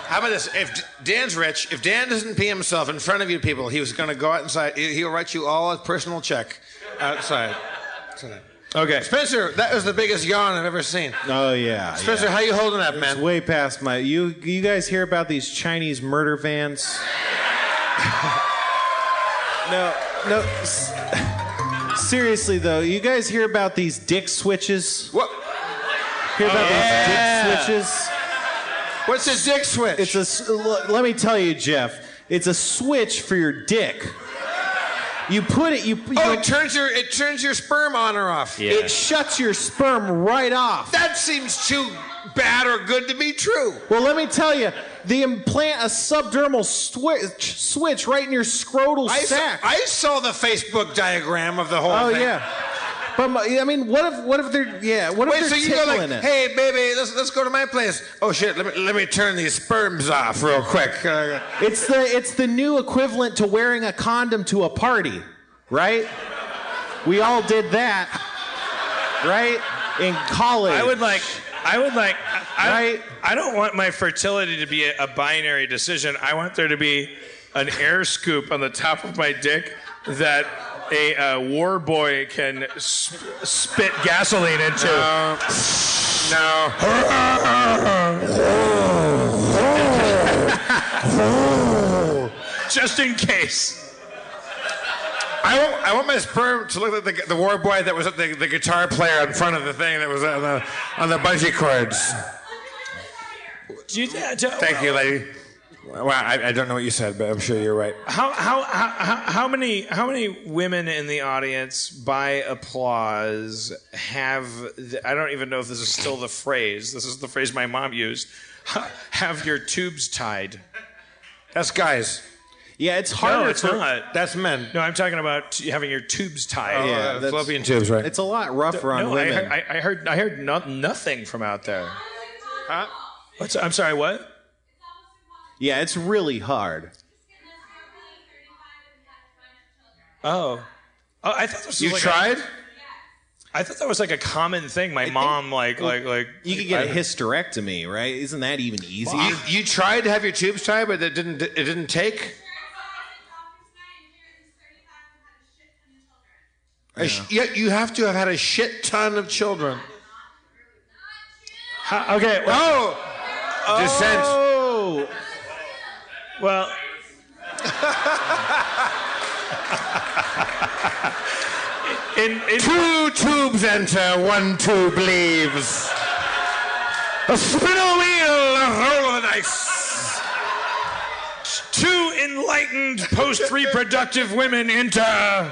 How about this? If Dan's rich, if Dan doesn't pee himself in front of you people, he was going to go out inside. he- He'll write you all a personal check outside. outside. Okay. Spencer, that was the biggest yawn I've ever seen. Oh yeah. Spencer, yeah. how you holding up, man? It's way past my. You you guys hear about these Chinese murder vans? no, no. Seriously though, you guys hear about these dick switches? What? Hear about oh, Yeah. these dick switches? What's a dick switch? It's a. Let me tell you, Jeff. It's a switch for your dick. You put it. You. you oh, it turns your it turns your sperm on or off. It shuts your sperm right off. That seems too bad or good to be true. Well, let me tell you, they implant a subdermal switch, switch right in your scrotal I saw, sac. I saw the Facebook diagram of the whole oh thing. Oh yeah, but my- I mean, what if what if they're yeah? What if they're so you go like, it? hey baby, let's let's go to my place. Oh shit, let me let me turn these sperms off real quick. Uh, It's the it's the new equivalent to wearing a condom to a party, right? We all did that, right? In college. I would like. I would like. I, Right. I don't want my fertility to be a, a binary decision. I want there to be an air scoop on the top of my dick that a uh, war boy can sp- spit gasoline into. No. Just in case. I want I want my sperm to look like the, the war boy that was at the, the guitar player in front of the thing that was on the on the bungee cords. Do you, do- Thank you, lady. Well, I, I don't know what you said, but I'm sure you're right. How, how, how, how- how many how many women in the audience by applause have the, I don't even know if this is still the phrase this is the phrase my mom used have your tubes tied That's guys. yeah, it's harder. no it's for, not That's men. no I'm talking about t- having your tubes tied Yeah, Uh, that's- fallopian tubes, right? It's a lot rougher on no women. heard- I, I heard I heard no, nothing from out there Huh? What's, I'm sorry what yeah, it's really hard. oh oh I thought this was You like tried? I thought that was like a common thing. My mom, like, like, like. You could get a I- hysterectomy, right? Isn't that even easier? You, you tried to have your tubes tied, but it didn't. It didn't take. A sh- you, you have to have had a shit ton of children. How- okay. Oh, dissent. Oh, Well. in, in, Two tubes enter, one tube leaves. A spin a wheel, a roll of the dice. two enlightened post-reproductive women enter.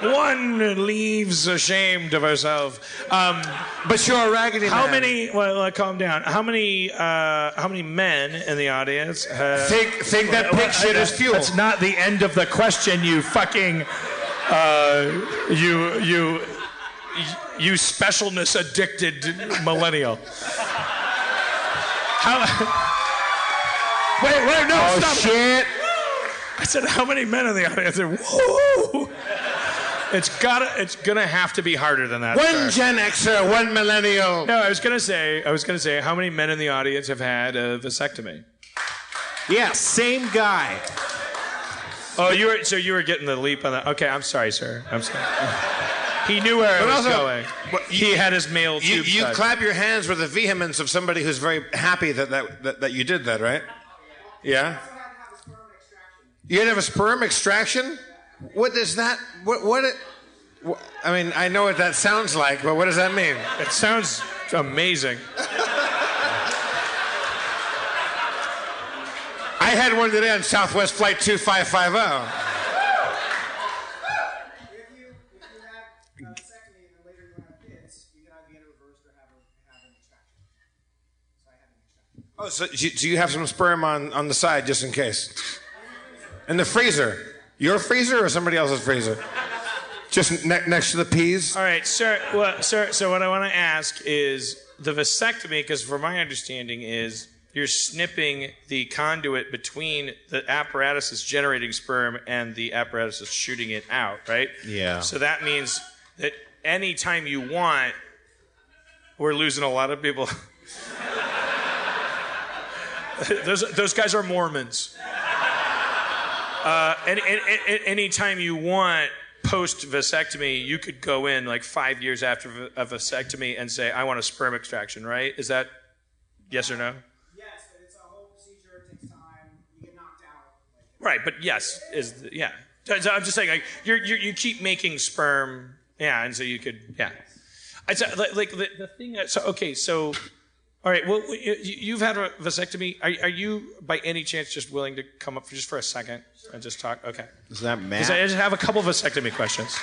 One leaves ashamed of herself. Um, But you're a raggedy how man. many? Well, uh, calm down. How many? Uh, how many men in the audience? Have, Think, think that Well, pig shit is fuel. That's not the end of the question. You fucking, uh, you you you specialness addicted millennial. How? Wait, wait, no, Oh stop. shit! I said, how many men in the audience? I said, whoa. It's gotta, it's gonna have to be harder than that. One sir. Gen Xer, one millennial. No, I was gonna say, I was gonna say, how many men in the audience have had a vasectomy? yeah, same guy. Oh, you were, so you were getting the leap on that. Okay, I'm sorry, sir. I'm sorry. He knew where I was also- going. but he had his male You, tube you tied. clap your hands with the vehemence of somebody who's very happy that, that, that, that you did that, right? Yeah? You had to have a sperm extraction? What does that, what, what it, what, I mean, I know what that sounds like, but what does that mean? It sounds amazing. I had one today on Southwest Flight 2550. Oh, so do you, do you have some sperm on, on the side just in case? In the freezer? Your freezer or somebody else's freezer? Just ne- next to the peas? All right, sir. Well, sir. So what I want to ask is the vasectomy, because from my understanding is you're snipping the conduit between the apparatus that's generating sperm and the apparatus that's shooting it out, right? Yeah. So that means that anytime you want, we're losing a lot of people. those, those guys are Mormons. Uh, and, and, and anytime you want post vasectomy, you could go in like five years after a vasectomy and say, I want a sperm extraction, right? Is that yes or no? Yes, but it's a whole procedure. It takes time. You get knocked out. Right, but yes is the, yeah. So- I'm just saying, like you're, you're you keep making sperm, yeah, and so you could yeah. Like, like the, the thing. That, so okay, so all right. Well, you, you've had a vasectomy. Are, are you by any chance just willing to come up for just for a second and just talk? Okay. Is that Because I just have a couple vasectomy questions.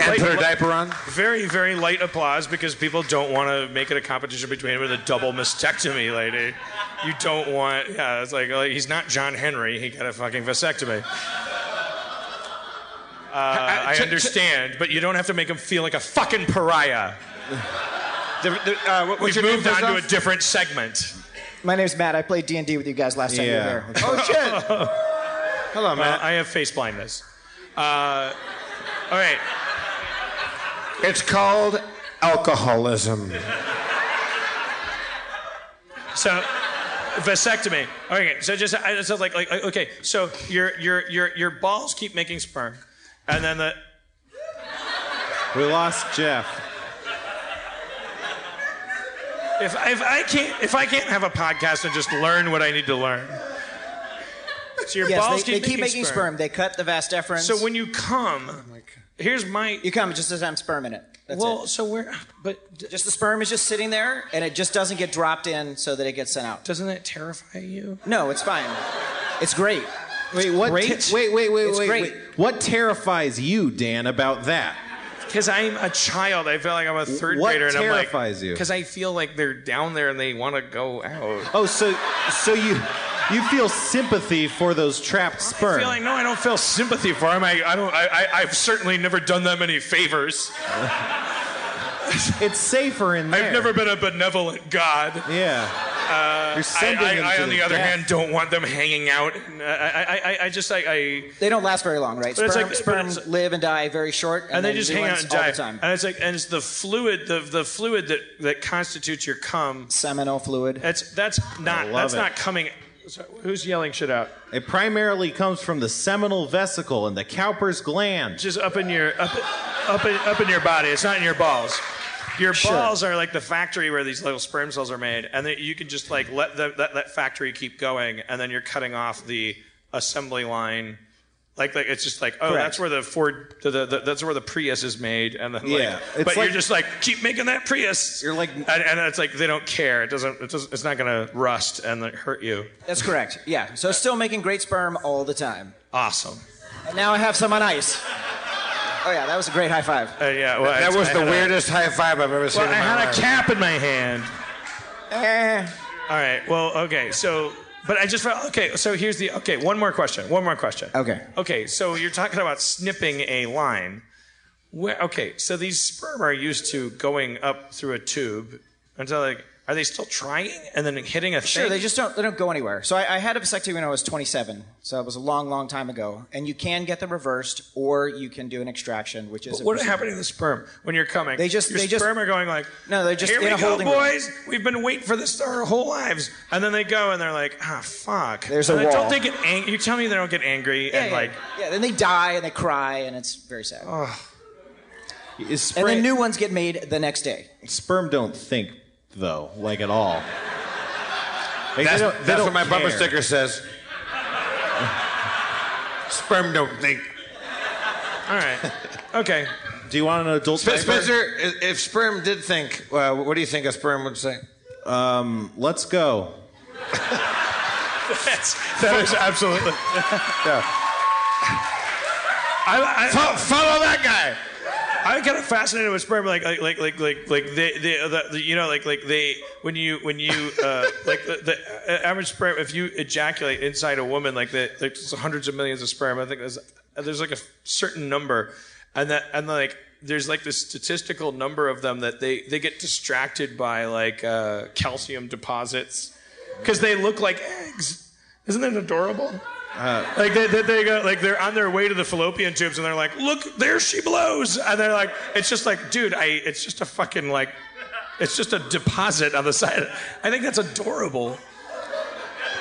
And Light- put her diaper on? Very, very light applause because people don't want to make it a competition between him and a double mastectomy lady. You don't want, yeah, it's like, like, he's not John Henry. He got a fucking vasectomy. Uh, I understand, but you don't have to make him feel like a fucking pariah. The, the, uh, what- what's We've your name, moved on to a different segment. My name's Matt. I played D and D with you guys last time you were Yeah. there. Oh, shit. Hello, Uh, Matt. I have face blindness. Uh, all right. It's called alcoholism. So, vasectomy. Okay, so just I just like like okay, so your your your your balls keep making sperm, and then the We lost Jeff. If if I can't if I can't have a podcast and just learn what I need to learn. So your Yes, balls they, they keep making sperm. They cut the vas deferens. So when you come, oh here's my you come, it just as I'm sperm in it. That's well. it. So where? But Just the sperm is just sitting there, and it just doesn't get dropped in so that it gets sent out. doesn't that terrify you? No, it's fine. It's great. Wait, what? Great. te- wait, wait, wait, It's wait, great. wait. What terrifies you, Dan, about that? Because I'm a child. I feel like I'm a third What grader, and I'm like, terrifies you? Because I feel like they're down there and they want to go out. Oh, so so you you feel sympathy for those trapped I sperm? feel like no, I don't feel sympathy for them. I, I don't. I, I, I've certainly never done them any favors. it's safer in there. I've never been a benevolent God. Yeah. Uh, I, sending I, them I, to on the the other death. hand, don't want them hanging out. I, I, I, I just like I. They don't last very long, right? But it's Sperm, like- sperm it's- live and die very short, and, and, they then just hang out and all die. the time. And it's like, and it's the fluid, the the fluid that that constitutes your cum. Seminal fluid. That's that's not that's it. not coming. so who's yelling shit out? It primarily comes from the seminal vesicle and the Cowper's gland. Just up in your up up in, up in your body. It's not in your balls. Your Sure. balls are like the factory where these little sperm cells are made, and then you can just like let the, that that factory keep going, and then you're cutting off the assembly line. Like, like it's just like oh Correct. that's where the Ford the, the, the, that's where the Prius is made and then Yeah, like, it's but like- you're just like keep making that Prius You're like and, and it's like they don't care it doesn't, it doesn't it's not gonna rust and like, hurt you That's correct. Yeah. So still making great sperm all the time. awesome And now I have some on ice. Oh yeah, that was a great high five. uh, yeah well, That it's- was I the had a- weirdest high five I've ever seen well, I had life. a cap in my hand Eh. all right well okay so but I just felt okay so here's the okay one more question one more question Okay. okay so you're talking about snipping a line Where, okay so these sperm are used to going up through a tube until like are they still trying and then hitting a Sure, thing? they just don't they don't go anywhere. So I, I had a vasectomy when I was 27, so it was a long, long time ago. And you can get them reversed, or you can do an extraction, which is a What procedure. happened to the sperm when you're coming? They just- your they just are going like No, they're just here in we a go, holding room. boys. We've been waiting for this our whole lives, and then they go and they're like, ah, fuck. There's a And then wall. Don't they get angry? You tell me they don't get angry Yeah, and yeah, like, yeah. Then they die and they cry, and it's very sad. Is and then new ones get made the next day. Sperm don't think though, like at all. Like, That's, they don't- they that's don't what my bumper sticker says. Sperm don't think. all right, okay. Do you want an adult Sp- diaper? Spencer, if sperm did think, uh, what do you think a sperm would say? Um, let's go. That's, that is absolutely. Yeah. I, I, Fo- follow that guy. I'm kind of fascinated with sperm, like like like like like like they, they the, the, you know like like they when you when you uh, like the, the average sperm if you ejaculate inside a woman like the, like there's hundreds of millions of sperm. I think there's there's like a certain number. And that and like there's like this statistical number of them that they they get distracted by like uh, calcium deposits. Because they look like eggs. Isn't that adorable like they, they, they go like they're on their way to the fallopian tubes and they're like look there she blows! And they're like it's just like dude i it's just a fucking like it's just a deposit on the side. I think that's adorable.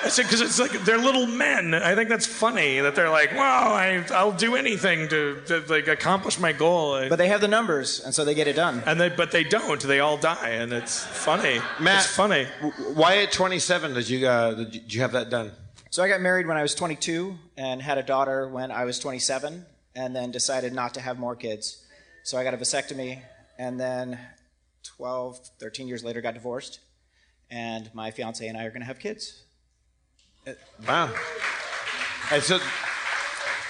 I said because it's like they're little men. I think that's funny that they're like wow I, i'll do anything to, to like accomplish my goal. But they have the numbers, and so they get it done. and they but they don't. They all die and it's funny. Matt, it's funny. Why at 27 did you, uh, did you- did you have that done? So I got married when I was 22 and had a daughter when I was 27, and then decided not to have more kids. So I got a vasectomy, and then 12, 13 years later got divorced, and my fiance and I are going to have kids. Wow. And so,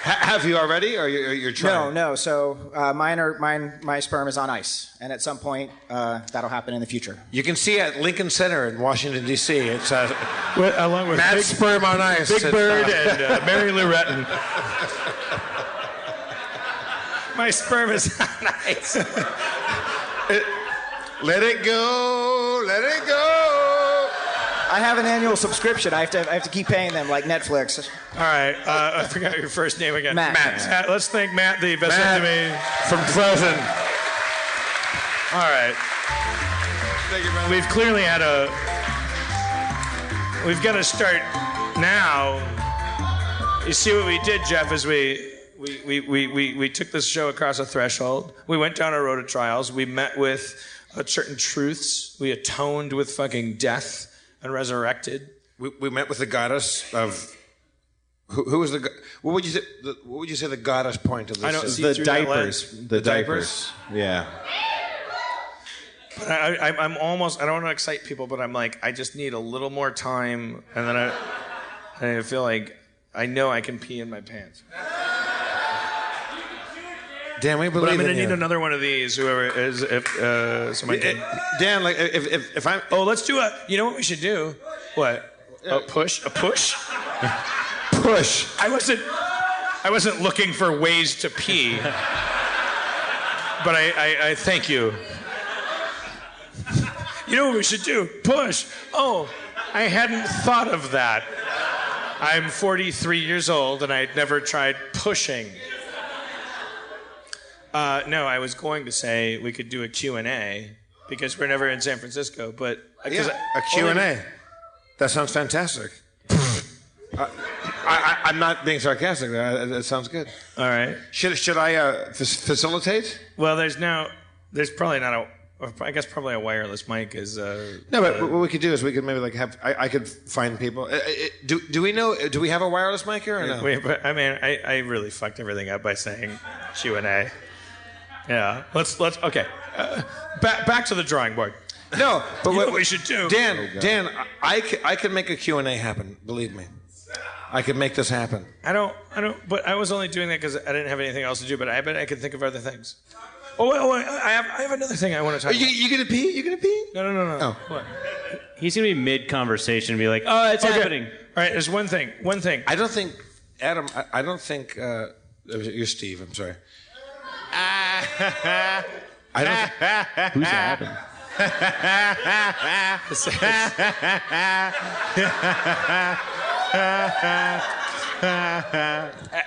have you already, or you're, you're No, trying? no. So uh, mine are mine. My sperm is on ice, and at some point uh, that'll happen in the future. You can see at Lincoln Center in Washington D.C. It's uh, With- along with Matt Big- Sperm on Ice. Big Bird uh, and uh, Mary Lou Retton. My sperm is nice. Let it go, let it go. I have an annual subscription. I have to. I have to keep paying them like Netflix. All right, uh, I forgot your first name again. Matt. Matt. let's thank Matt, the Matt vasectomy. from Frozen. All right, Thank you, man. we've clearly had a. We've got to start now. You see what we did, Jeff, is we. We, we, we, we, we took this show across a threshold. We went down a road of trials. We met with uh, certain truths. We atoned with fucking death and resurrected. We, we met with the goddess of. Who, who was the? go- What would you say? The, what would you say the goddess point of this? I don't is? The diapers. lens. The, The diapers. Yeah. I, I, I'm almost. I don't want to excite people, but I'm like, I just need a little more time, and then I, I feel like I know I can pee in my pants. Dan, we believe But I'm gonna in need you. another one of these. Whoever is, if uh, somebody. Eh, Can. Dan, like if if, if I'm Oh, let's do a. You know what we should do? What? A push? A push? push. I wasn't. I wasn't looking for ways to pee. But I, I, I thank you. You know what we should do? Push. Oh, I hadn't thought of that. I'm 43 years old and I'd never tried pushing. Uh, no, I was going to say we could do a Q&A because we're never in San Francisco, but Yeah, I- a Q&A. That sounds fantastic. I, I, I'm not being sarcastic. That, that sounds good. All right. Should, should I uh, f- facilitate? Well, there's now there's probably not a I guess probably a wireless mic is uh No, but uh, what we could do is we could maybe like have I, I could find people. Uh, uh, do do we know? Do we have a wireless mic here or no? But I mean, I, I really fucked everything up by saying Q and A. Yeah, let's let's okay. Uh, back back to the drawing board. No, but You what know what we should do? Dan, Oh, Dan, I, I could, make a Q&A happen. Believe me, I could make this happen. I don't I don't. But I was only doing that because I didn't have anything else to do. But I bet I could think of other things. Oh wait, wait, I have I have another thing I want to talk. Are you, about. you gonna pee? You gonna pee? No, no, no, no. Oh. What? He's gonna be mid conversation and be like, "Oh, it's Okay. happening." All right, there's one thing. One thing. I don't think Adam. I, I don't think uh, you're Steve. I'm sorry. I don't. Who's Adam?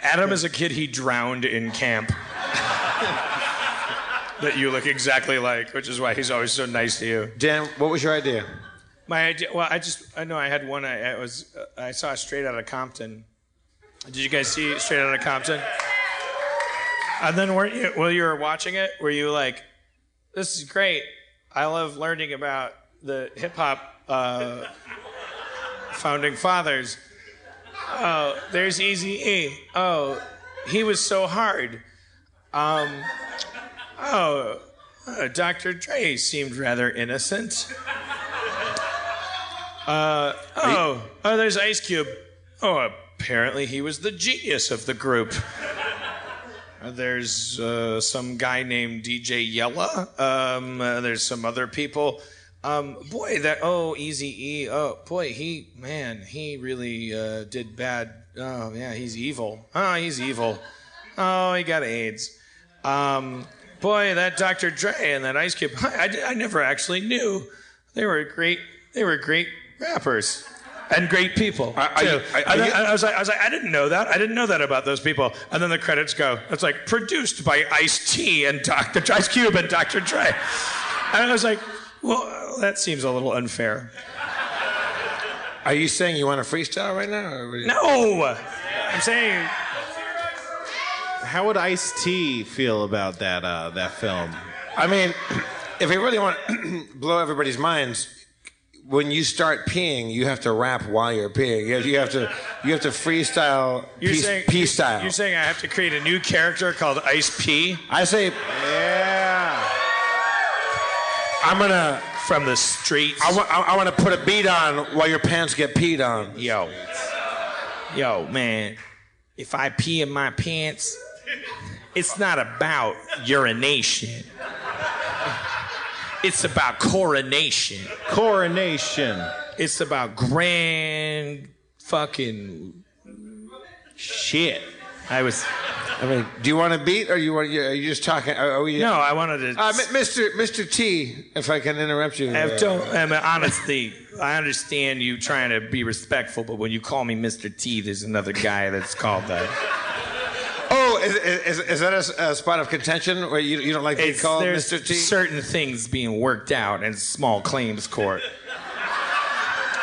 Adam is a kid he drowned in camp. that you look exactly like, which is why he's always so nice to you. Dan, what was your idea? My idea. Well, I just I know I had one. I, I was uh, I saw Straight Outta Compton. Did you guys see Straight Outta Compton? And then weren't you while you were watching it? Were you like, "This is great. I love learning about the hip hop uh, founding fathers." Oh, there's Eazy E. Oh, he was so hard. Um, oh, uh, Dr. Dre seemed rather innocent. Uh, oh, oh, there's Ice Cube. Oh, apparently he was the genius of the group. There's uh, some guy named DJ Yella. Um, uh, there's some other people. Um, boy, that oh, Eazy E. Oh, boy, he man, he really uh, did bad. Oh, yeah, he's evil. Oh, he's evil. Oh, he got AIDS. Um, boy, that Dr. Dre and that Ice Cube. I, I, I never actually knew they were great. They were great rappers and great people. Are- are too. you- are- And are I, you- I was like, I was like, I didn't know that. I didn't know that about those people. And then the credits go. It's like produced by Ice T and Dr. Ice Cube and Dr. Dre. And I was like, well, that seems a little unfair. Are you saying you want a freestyle right now? Or No, I'm saying How would Ice T feel about that uh, that film? I mean, if we really want to blow everybody's minds, when you start peeing, you have to rap while you're peeing. You have, you have to you have to freestyle you're pee, saying pee style. You're saying I have to create a new character called Ice P. I say, Yeah. I'm gonna. from the streets. I want, I, I want to put a beat on while your pants get peed on. Yo, yo, man, if I pee in my pants, it's not about urination. It's about coronation. Coronation. It's about grand fucking shit. I was. I mean, do you want a beat, or you want? Are you just talking? Are, are we? No, I wanted to. Uh, Mr. Mr. T, if I can interrupt you. I don't, I mean, honestly, I understand you trying to be respectful, but when you call me Mr. T, there's another guy that's called that. Oh, is, is, is that a spot of contention where you, you don't like to be called Mr. T? certain things being worked out in small claims court.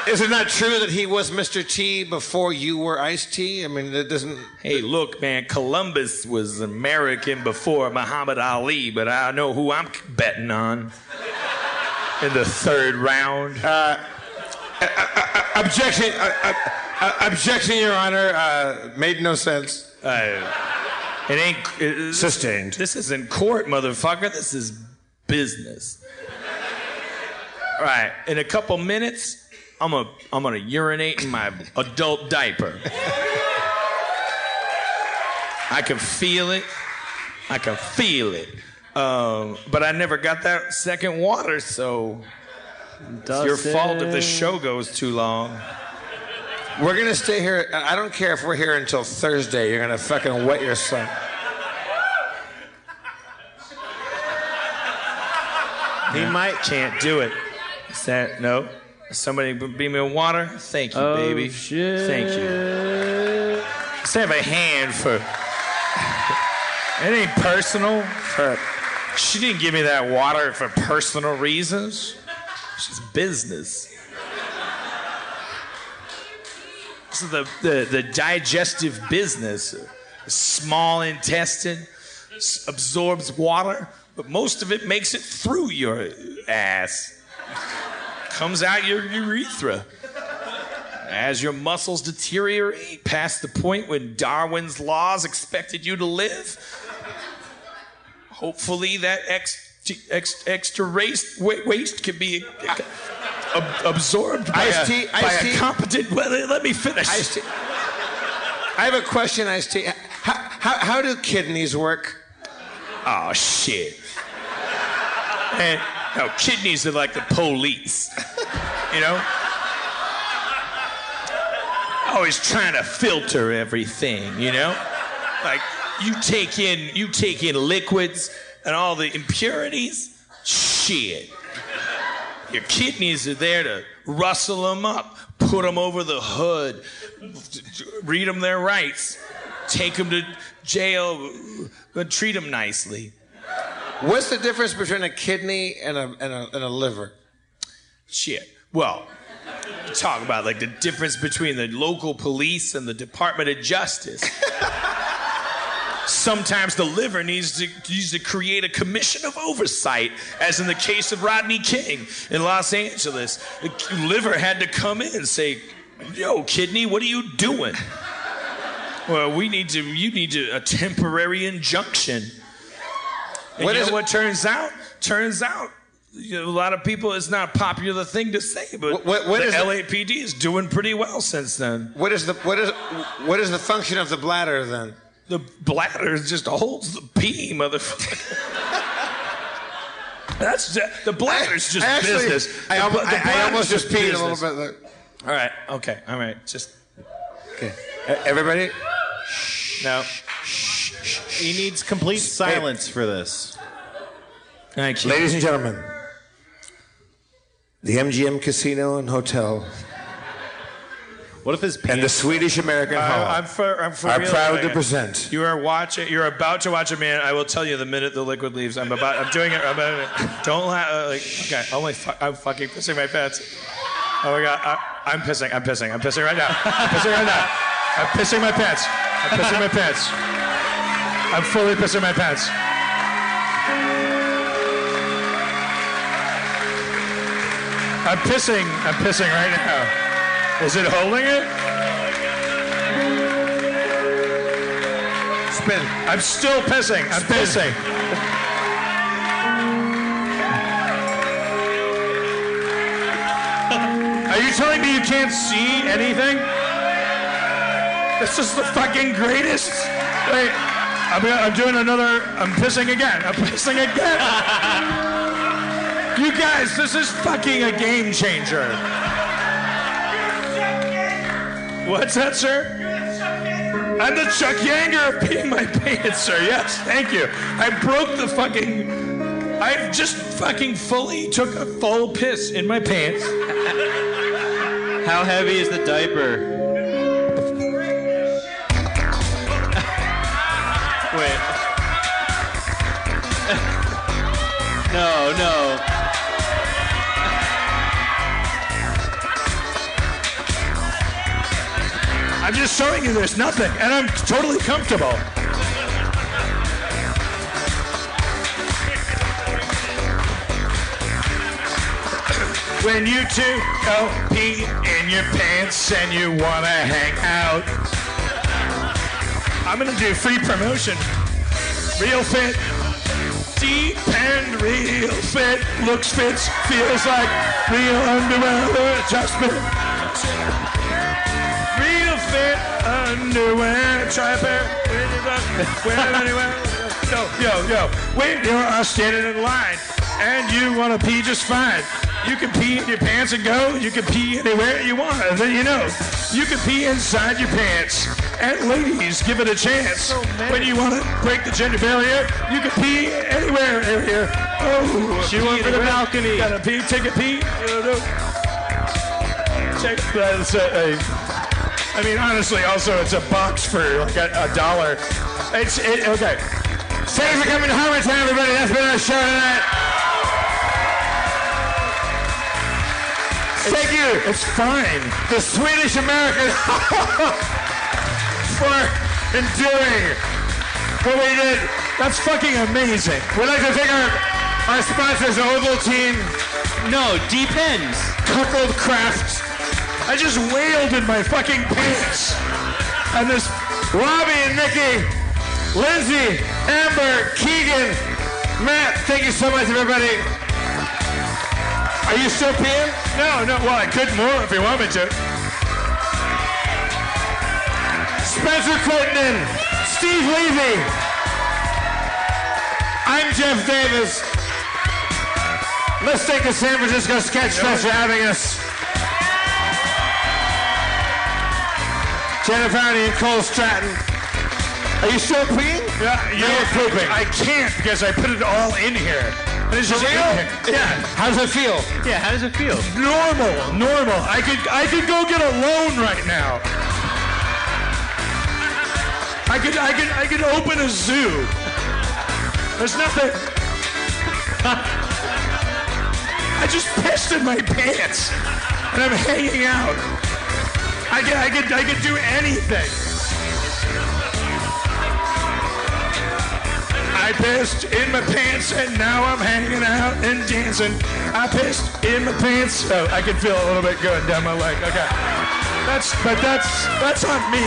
Is it not true that he was Mr. T before you were Ice T? I mean, it doesn't. Hey, look, man, Columbus was American before Muhammad Ali, but I know who I'm betting on in the third round. Uh, objection, uh, uh, uh, objection, Your Honor. Uh, made no sense. Uh, it ain't it- Sustained. This isn't court, motherfucker. This is business. All right, in a couple minutes, I'm gonna I'm gonna urinate in my adult diaper. I can feel it. I can feel it. Um, but I never got that second water, so it's your fault if the show goes too long. We're gonna stay here. I don't care if we're here until Thursday. You're gonna fucking wet yourself. He might can't do it. Is that no? Somebody b- beam me a water. Thank you, Oh, baby. shit. Thank you. Let's have a hand for. It ain't personal. For she didn't give me that water for personal reasons. She's business. Is the, the, the digestive business. Small intestine absorbs water, but most of it makes it through your ass. Comes out your urethra. As your muscles deteriorate past the point when Darwin's laws expected you to live, hopefully that ex, ex, extra wa- waste can be ab- absorbed by, Ice a, tea, by ice a tea. competent. Well, let me finish. Ice tea. I have a question, Ice T. How, how, how do kidneys work? Oh shit. And no, kidneys are like the police. You know? Always trying to filter everything, you know? Like you take in you take in liquids and all the impurities, shit. Your kidneys are there to rustle them up, put them over the hood, read them their rights, take them to jail, but treat them nicely. What's the difference between a kidney and a, and a, and a liver? Shit. Well, talk about like the difference between the local police and the Department of Justice. Sometimes the liver needs to needs to create a commission of oversight, as in the case of Rodney King in Los Angeles. The liver had to come in and say, "Yo, kidney, what are you doing?" Well, we need to. You need to, a temporary injunction. And What you is know what turns out? Turns out, you know, a lot of people. It's not a popular thing to say, but What- what the is LAPD is doing pretty well since then. What is the what is what is the function of the bladder then? The bladder just holds the pee, motherfucker. That's ju- the bladder's just I actually- business. I, The almo- the I- almost just peed a little bit. All right, okay, all right, just Okay, everybody. no. He needs complete silence for this. Thank you. Ladies and gentlemen, the MGM Casino and Hotel What if his and the Swedish American Hall I, am for, I'm for are real proud to present. You are watching. You're about to watch a man. I will tell you the minute the liquid leaves. I'm about. I'm doing it. I'm about, don't la- uh, like. Okay. Oh my. Fu- I'm fucking pissing my pants. Oh my god. I, I'm pissing. I'm pissing. I'm pissing right now. I'm pissing right now. I'm pissing my pants. I'm pissing my pants. I'm fully pissing my pants. I'm pissing. I'm pissing right now. Is it holding it? Spin. I'm still pissing. I'm pissing. Are you telling me you can't see anything? This is the fucking greatest. Wait, I'm, I'm doing another. I'm pissing again. I'm pissing again. you guys, this is fucking a game changer. What's that, sir? I'm the Chuck Yeager of peeing my pants, sir. Yes, thank you. I broke the fucking. I just fucking fully took a full piss in my pants. How heavy is the diaper? Wait. no, no. I'm just showing you there's nothing, and I'm totally comfortable. When you two go pee in your pants and you wanna hang out, I'm gonna do free promotion. Real fit, deep and real fit, looks fits, feels like real underwear adjustment. Fit underwear. Try a pair. Wear them anywhere. Yo, yo, yo. When you're uh, standing in line and you want to pee just fine, you can pee in your pants and go. You can pee anywhere you want. And then you know, you can pee inside your pants. And ladies, give it a chance. when you want to break the gender barrier, you can pee anywhere. Area. Oh, She went for the balcony. Gotta pee. Take a pee. You know, Check, that's a, a, I mean, honestly, also it's a box for like a, a dollar. It's it, okay. Thanks for coming to Harmontown, everybody. That's been our show tonight. Thank you. It's fine. The Swedish American for enduring what we did. That's fucking amazing. We'd like to thank our, our sponsors, Ovaltine. No, Depends. Coupled Craft. I just wailed in my fucking pants. And this Robbie and Nikki, Lindsay, Amber, Keegan, Matt, thank you so much, everybody. Are you still peeing? No, no. Well, I could more if you want me to. Spencer Crittenden, Steve Levy. I'm Jeff Davis. Let's thank the San Francisco Sketch Fest for having us. Jennifer Hardy and Cole Stratton. Are you still peeing? Yeah, you No, know, you're pooping. I can't because I put it all in here. And it's just For in real? here. Yeah. How does it feel? Yeah, how does it feel? Normal, normal. I could I could go get a loan right now. I could I could I could open a zoo. There's nothing. I just pissed in my pants and I'm hanging out. I could I could I could do anything. I pissed in my pants and now I'm hanging out and dancing. I pissed in my pants. Oh, I can feel a little bit good down my leg. Okay. That's but that's that's on me.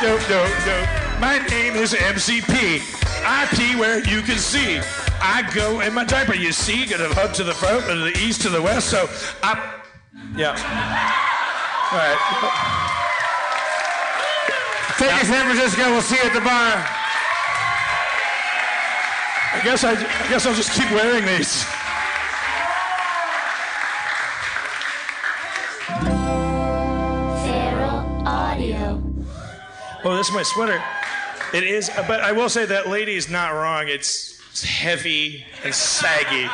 No, no, no. My name is MCP. I pee where you can see. I go in my diaper. You see, got a hub to the front, to the east, to the west. So I, yeah. All right. Thank you, San Francisco. We'll see you at the bar. I guess I, I guess I'll just keep wearing these. Feral Audio. Oh, this is my sweater. It is, but I will say that lady is not wrong. It's, it's heavy and saggy,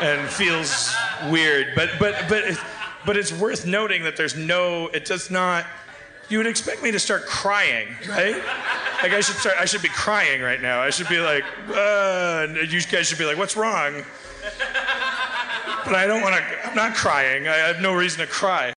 and feels weird. But but but it- but it's worth noting that there's no. It does not. You would expect me to start crying, right? Like I should start. I should be crying right now. I should be like, uh, you guys should be like, what's wrong? But I don't want to. I'm not crying. I have no reason to cry.